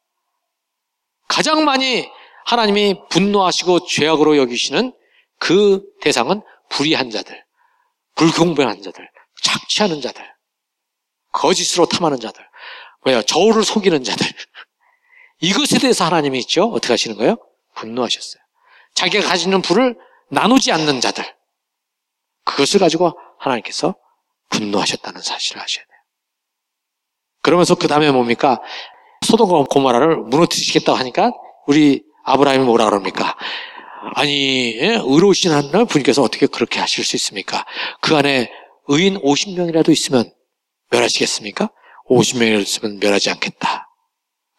[SPEAKER 1] 가장 많이 하나님이 분노하시고 죄악으로 여기시는 그 대상은 불의한 자들, 불공평한 자들, 착취하는 자들, 거짓으로 탐하는 자들, 왜요? 저울을 속이는 자들. [laughs] 이것에 대해서 하나님이 있죠? 어떻게 하시는 거예요? 분노하셨어요. 자기가 가지는 불을 나누지 않는 자들. 그것을 가지고 하나님께서 분노하셨다는 사실을 아셔야 돼요. 그러면서 그 다음에 뭡니까? 소돔과 고모라를 무너뜨리시겠다고 하니까 우리 아브라함이 뭐라 그럽니까? 아니, 예? 의로우신 하나님 분께서 어떻게 그렇게 하실 수 있습니까? 그 안에 의인 50명이라도 있으면 멸하시겠습니까? 50명이라도 있으면 멸하지 않겠다.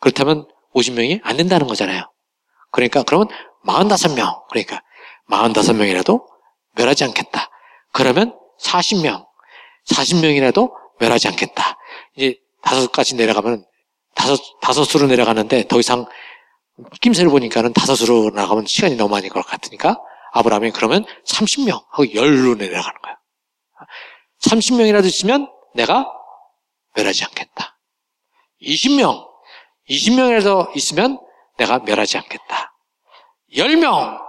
[SPEAKER 1] 그렇다면 50명이 안 된다는 거잖아요. 그러니까 그러면 45명, 그러니까 45명이라도 멸하지 않겠다. 그러면 40명, 40명이라도 멸하지 않겠다. 이제 다섯까지 내려가면 다섯, 다섯으로 내려가는데 더 이상 낌새를 보니까는 다섯으로 나가면 시간이 너무 많이 걸 것 같으니까 아브라함이 그러면 30명 하고 열로 내려가는 거예요. 30명이라도 있으면 내가 멸하지 않겠다. 20명, 20명이라도 있으면 내가 멸하지 않겠다. 10명,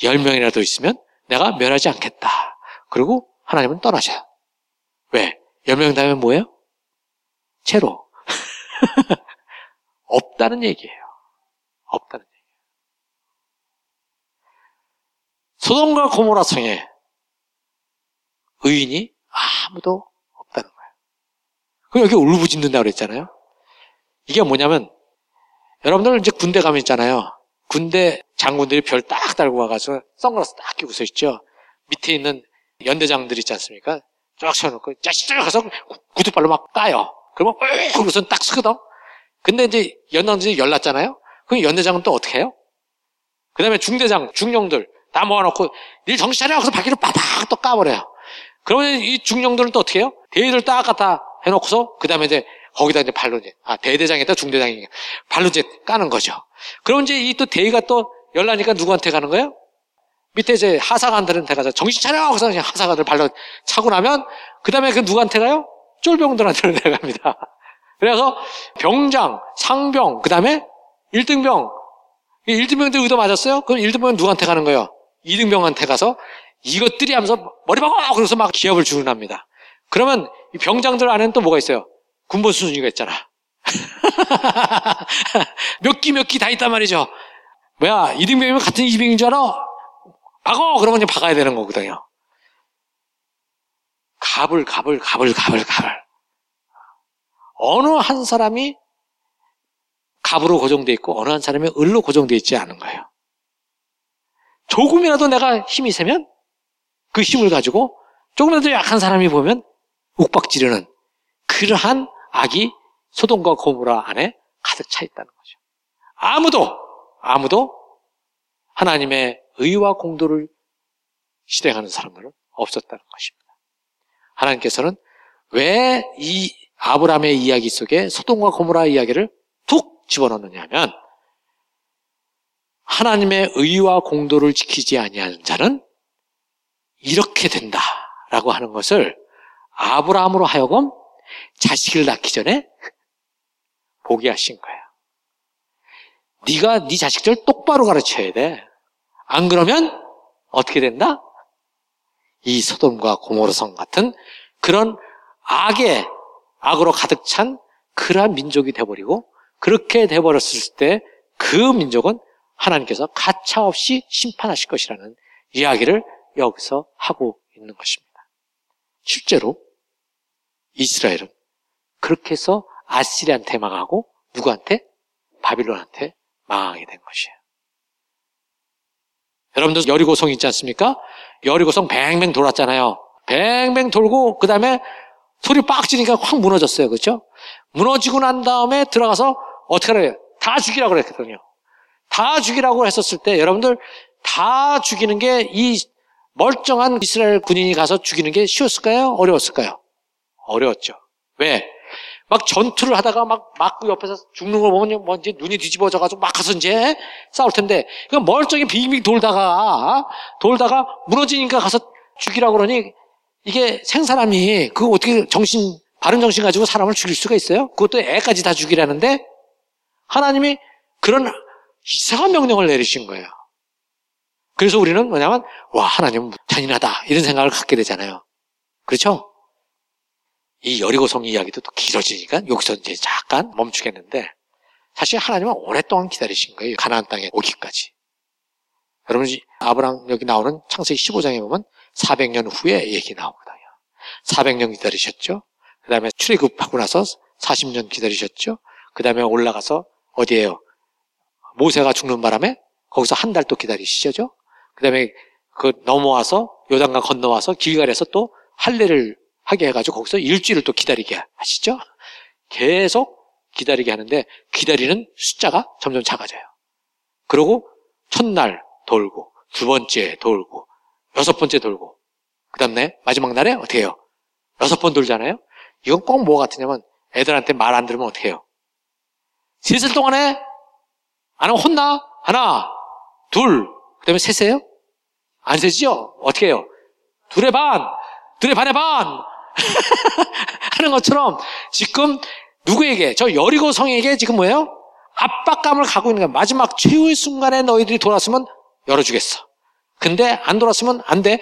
[SPEAKER 1] 10명이라도 있으면 내가 멸하지 않겠다. 그리고 하나님은 떠나셔요. 왜? 여명다면 뭐예요? 채로. [laughs] 없다는 얘기예요. 없다는 얘기예요. 소돔과 고모라 성에 의인이 아무도 없다는 거예요. 그럼 여기 울부짖는다고 그랬잖아요. 이게 뭐냐면 여러분들 이제 군대 가면 있잖아요. 군대 장군들이 별 딱 달고 와가지고 선글라스 딱 끼고 서 있죠. 밑에 있는 연대장들 있지 않습니까? 쫙 세워놓고 짜시짝 가서 구두발로 막 까요. 그러면 그러고서 딱 서거든. 근데 이제 연장들이 열났잖아요. 그럼 연대장은 또 어떻게 해요? 그 다음에 중대장, 중령들 다 모아놓고 일 정신 차려! 그래서 바퀴를 바닥 또 까버려요. 그러면 이 중령들은 또 어떻게 해요? 대위들 딱 갖다 해놓고서 그 다음에 이제 거기다 이제 이제 아 대대장이다 중대장이 이제 까는 거죠. 그럼 이제 이 또 대위가 또 열나니까 누구한테 가는 거예요? 밑에 이제 하사관들한테 가서 정신 차려! 그래서 그냥 하사관들 발로 차고 나면 그 다음에 그 누구한테 가요? 쫄병들한테 [laughs] 내려갑니다. 그래서 병장, 상병, 그 다음에 1등병. 1등병들 의도 맞았어요? 그럼 1등병은 누구한테 가는 거예요? 2등병한테 가서 이것들이 하면서 머리 박아! 그래서 막 기합을 주문합니다. 그러면 이 병장들 안에는 또 뭐가 있어요? 군보 수준이가 있잖아. [laughs] 몇기몇기다 있단 말이죠. 뭐야, 2등병이면 같은 2등병인 줄 알아? 박어! 그러면 이제 박아야 되는 거거든요. 갑을, 갑을, 갑을, 갑을, 갑을. 어느 한 사람이 갑으로 고정되어 있고 어느 한 사람이 을로 고정되어 있지 않은 거예요. 조금이라도 내가 힘이 세면 그 힘을 가지고 조금이라도 약한 사람이 보면 욱박지르는 그러한 악이 소돔과 고무라 안에 가득 차 있다는 거죠. 아무도 아무도 하나님의 의와 공도를 실행하는 사람들은 없었다는 것입니다. 하나님께서는 왜 이 아브라함의 이야기 속에 소돔과 고무라 이야기를 툭 집어넣느냐 하면 하나님의 의와 공도를 지키지 아니하는 자는 이렇게 된다라고 하는 것을 아브라함으로 하여금 자식을 낳기 전에 보게 하신 거예요. 네가 네 자식들 똑바로 가르쳐야 돼. 안 그러면 어떻게 된다? 이 소돔과 고모르성 같은 그런 악의 악으로 가득 찬 그러한 민족이 돼버리고 그렇게 돼버렸을 때 그 민족은 하나님께서 가차없이 심판하실 것이라는 이야기를 여기서 하고 있는 것입니다. 실제로 이스라엘은 그렇게 해서 아시리한테 망하고 누구한테? 바빌론한테 망하게 된 것이에요. 여러분들 여리고 성 있지 않습니까? 여리고 성 뱅뱅 돌았잖아요. 뱅뱅 돌고 그 다음에 소리 빡 지니까 확 무너졌어요. 그렇죠? 무너지고 난 다음에 들어가서 어떻게 하래요? 다 죽이라고 그랬거든요. 다 죽이라고 했었을 때 여러분들 다 죽이는 게 이 멀쩡한 이스라엘 군인이 가서 죽이는 게 쉬웠을까요? 어려웠을까요? 어려웠죠. 왜? 막 전투를 하다가 막 맞고 옆에서 죽는 걸 보면 뭔지 눈이 뒤집어져가지고 막 가서 이제 싸울 텐데 이거 멀쩡히 빙빙 돌다가 돌다가 무너지니까 가서 죽이라고 그러니 이게 생사람이 그 어떻게 정신 바른 정신 가지고 사람을 죽일 수가 있어요? 그것도 애까지 다 죽이라는데 하나님이 그런 이상한 명령을 내리신 거예요. 그래서 우리는 뭐냐면 와 하나님은 잔인하다 이런 생각을 갖게 되잖아요. 그렇죠? 이 여리고성 이야기도 또 길어지니까 여기서 이제 잠깐 멈추겠는데 사실 하나님은 오랫동안 기다리신 거예요. 가나안 땅에 오기까지. 여러분 아브라함 여기 나오는 창세기 15장에 보면 400년 후에 얘기 나오거든요. 400년 기다리셨죠. 그 다음에 출애굽하고 나서 40년 기다리셨죠. 그 다음에 올라가서 어디에요? 모세가 죽는 바람에 거기서 한 달 또 기다리시죠. 그 다음에 그 넘어와서 요단강 건너와서 길갈에서 또 할례를 하게 해가지고 거기서 일주일을 또 기다리게 하시죠. 계속 기다리게 하는데 기다리는 숫자가 점점 작아져요. 그리고 첫날 돌고 두 번째 돌고 여섯 번째 돌고 그 다음에 마지막 날에 어떻게 해요? 여섯 번 돌잖아요. 이건 꼭 뭐 같으냐면 애들한테 말 안 들으면 어떻게 해요? 셋을 동안에 안 하면 혼나? 하나, 둘, 그 다음에 셋이에요? 안 세지요? 어떻게 해요? 둘의 반, 둘의 반의 반! [laughs] 하는 것처럼 지금 누구에게, 저 여리고 성에게 지금 뭐예요? 압박감을 갖고 있는 거야. 마지막 최후의 순간에 너희들이 돌았으면 열어주겠어. 근데 안 돌았으면 안 돼.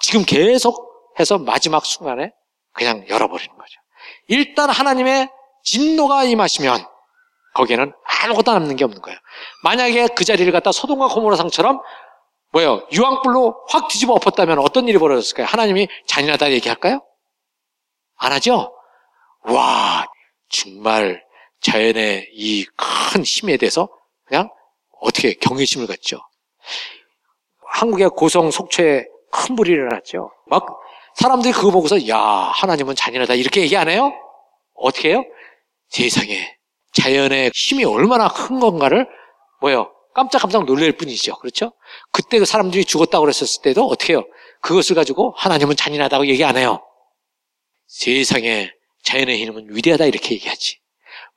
[SPEAKER 1] 지금 계속 해서 마지막 순간에 그냥 열어버리는 거죠. 일단 하나님의 진노가 임하시면 거기에는 아무것도 남는 게 없는 거예요. 만약에 그 자리를 갖다 소돔과 고모라 상처럼 뭐요 유황불로 확 뒤집어 엎었다면 어떤 일이 벌어졌을까요? 하나님이 잔인하다 얘기할까요? 안 하죠? 와 정말 자연의 이 큰 힘에 대해서 그냥 어떻게 경외심을 갖죠. 한국의 고성 속초에 큰 불이 일어났죠. 막 사람들이 그거 보고서 야 하나님은 잔인하다 이렇게 얘기 안 해요? 어떻게 해요? 세상에 자연의 힘이 얼마나 큰 건가를 뭐요 깜짝깜짝 놀랄 뿐이죠. 그렇죠? 그때 그 사람들이 죽었다고 그랬었을 때도 어떻게 해요? 그것을 가지고 하나님은 잔인하다고 얘기 안 해요. 세상에 자연의 힘은 위대하다 이렇게 얘기하지.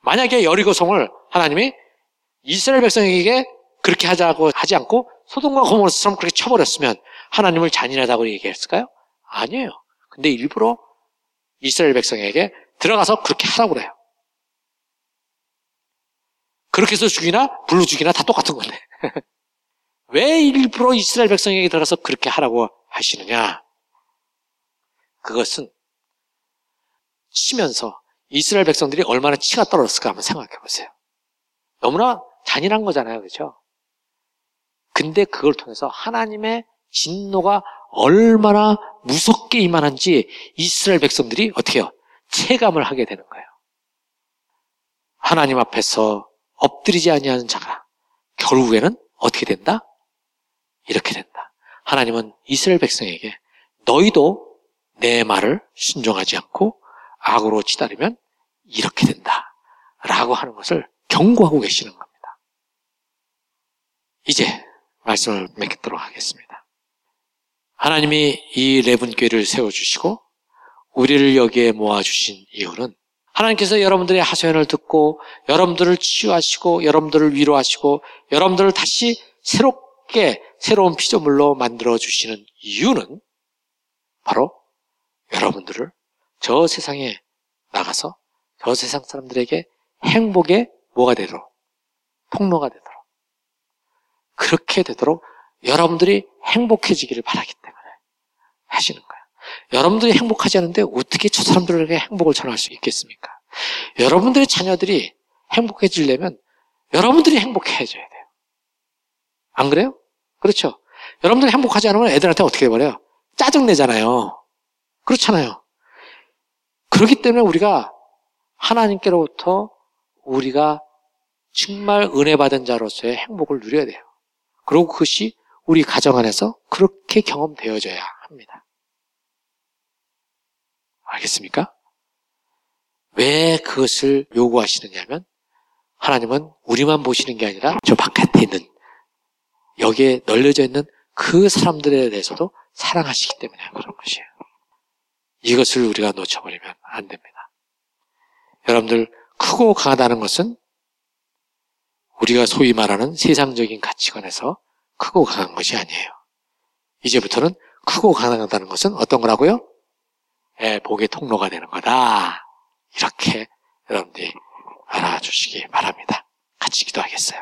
[SPEAKER 1] 만약에 여리고성을 하나님이 이스라엘 백성에게 그렇게 하자고 하지 않고 소돔과 고모라처럼 그렇게 쳐버렸으면 하나님을 잔인하다고 얘기했을까요? 아니에요. 근데 일부러 이스라엘 백성에게 들어가서 그렇게 하라고 그래요. 그렇게 해서 죽이나 불로 죽이나 다 똑같은 건데. [laughs] 왜 일부러 이스라엘 백성에게 들어가서 그렇게 하라고 하시느냐? 그것은 치면서 이스라엘 백성들이 얼마나 치가 떨어졌을까 한번 생각해 보세요. 너무나 잔인한 거잖아요. 그렇죠? 근데 그걸 통해서 하나님의 진노가 얼마나 무섭게 임하는지 이스라엘 백성들이 어떻게 해요? 체감을 하게 되는 거예요. 하나님 앞에서 엎드리지 아니하는 자가 결국에는 어떻게 된다? 이렇게 된다. 하나님은 이스라엘 백성에게 너희도 내 말을 순종하지 않고 악으로 치달으면 이렇게 된다. 라고 하는 것을 경고하고 계시는 겁니다. 이제 말씀을 맺도록 하겠습니다. 하나님이 이 레분교회를 세워주시고 우리를 여기에 모아주신 이유는 하나님께서 여러분들의 하소연을 듣고 여러분들을 치유하시고 여러분들을 위로하시고 여러분들을 다시 새롭게 새로운 피조물로 만들어 주시는 이유는 바로 여러분들을 저 세상에 나가서 저 세상 사람들에게 행복의 뭐가 되도록 통로가 되도록 그렇게 되도록 여러분들이 행복해지기를 바라기 때문에 하시는 거예요. 여러분들이 행복하지 않은데 어떻게 저 사람들에게 행복을 전할 수 있겠습니까? 여러분들의 자녀들이 행복해지려면 여러분들이 행복해져야 돼요. 안 그래요? 그렇죠. 여러분들이 행복하지 않으면 애들한테 어떻게 해버려요? 짜증내잖아요. 그렇잖아요. 그렇기 때문에 우리가 하나님께로부터 우리가 정말 은혜 받은 자로서의 행복을 누려야 돼요. 그리고 그것이 우리 가정 안에서 그렇게 경험되어져야 합니다. 알겠습니까? 왜 그것을 요구하시느냐면 하나님은 우리만 보시는 게 아니라 저 바깥에 있는 여기에 널려져 있는 그 사람들에 대해서도 사랑하시기 때문에 그런 것이에요. 이것을 우리가 놓쳐버리면 안 됩니다. 여러분들 크고 강하다는 것은 우리가 소위 말하는 세상적인 가치관에서 크고 강한 것이 아니에요. 이제부터는 크고 강하다는 것은 어떤 거라고요? 예, 복의 통로가 되는 거다. 이렇게 여러분들이 알아주시기 바랍니다. 같이 기도하겠어요.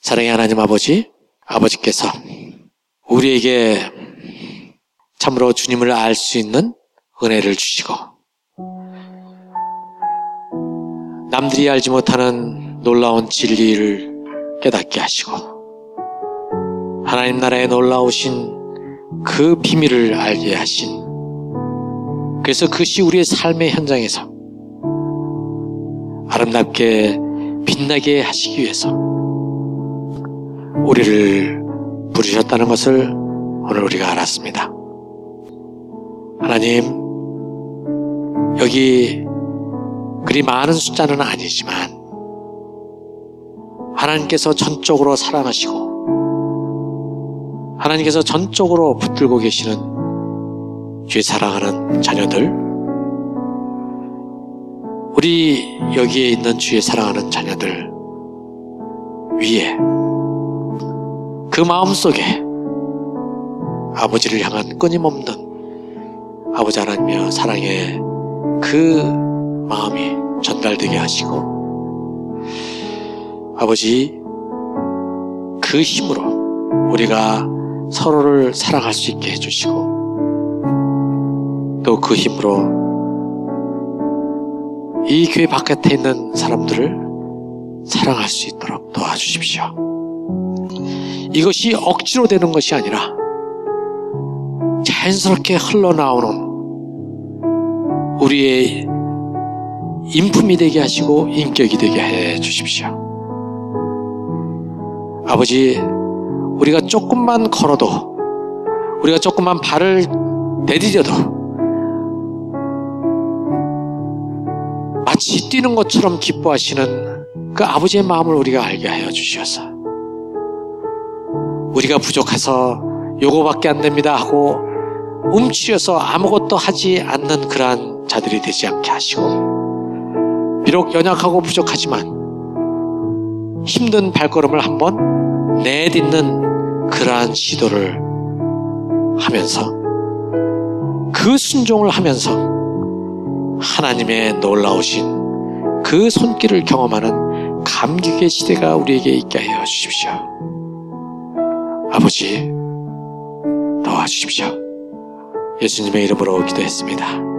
[SPEAKER 1] 사랑의 하나님 아버지, 아버지께서 우리에게 참으로 주님을 알 수 있는 은혜를 주시고 남들이 알지 못하는 놀라운 진리를 깨닫게 하시고 하나님 나라에 놀라우신 그 비밀을 알게 하신 그래서 그것이 우리의 삶의 현장에서 아름답게 빛나게 하시기 위해서 우리를 부르셨다는 것을 오늘 우리가 알았습니다. 하나님, 여기 그리 많은 숫자는 아니지만 하나님께서 전적으로 사랑하시고 하나님께서 전적으로 붙들고 계시는 주의 사랑하는 자녀들 우리 여기에 있는 주의 사랑하는 자녀들 위에 그 마음 속에 아버지를 향한 끊임없는 아버지 하나님의 사랑의 그 마음이 전달되게 하시고 아버지 그 힘으로 우리가 서로를 사랑할 수 있게 해주시고 또 그 힘으로 이 교회 바깥에 있는 사람들을 사랑할 수 있도록 도와주십시오. 이것이 억지로 되는 것이 아니라 자연스럽게 흘러나오는 우리의 인품이 되게 하시고 인격이 되게 해 주십시오. 아버지, 우리가 조금만 걸어도, 우리가 조금만 발을 내디뎌도, 마치 뛰는 것처럼 기뻐하시는 그 아버지의 마음을 우리가 알게 하여 주시어서, 우리가 부족해서 요거밖에 안 됩니다 하고 움츠려서 아무것도 하지 않는 그러한 자들이 되지 않게 하시고, 비록 연약하고 부족하지만 힘든 발걸음을 한번 내딛는 그러한 시도를 하면서 그 순종을 하면서 하나님의 놀라우신 그 손길을 경험하는 감격의 시대가 우리에게 있게 하여 주십시오. 아버지, 도와주십시오. 예수님의 이름으로 기도했습니다.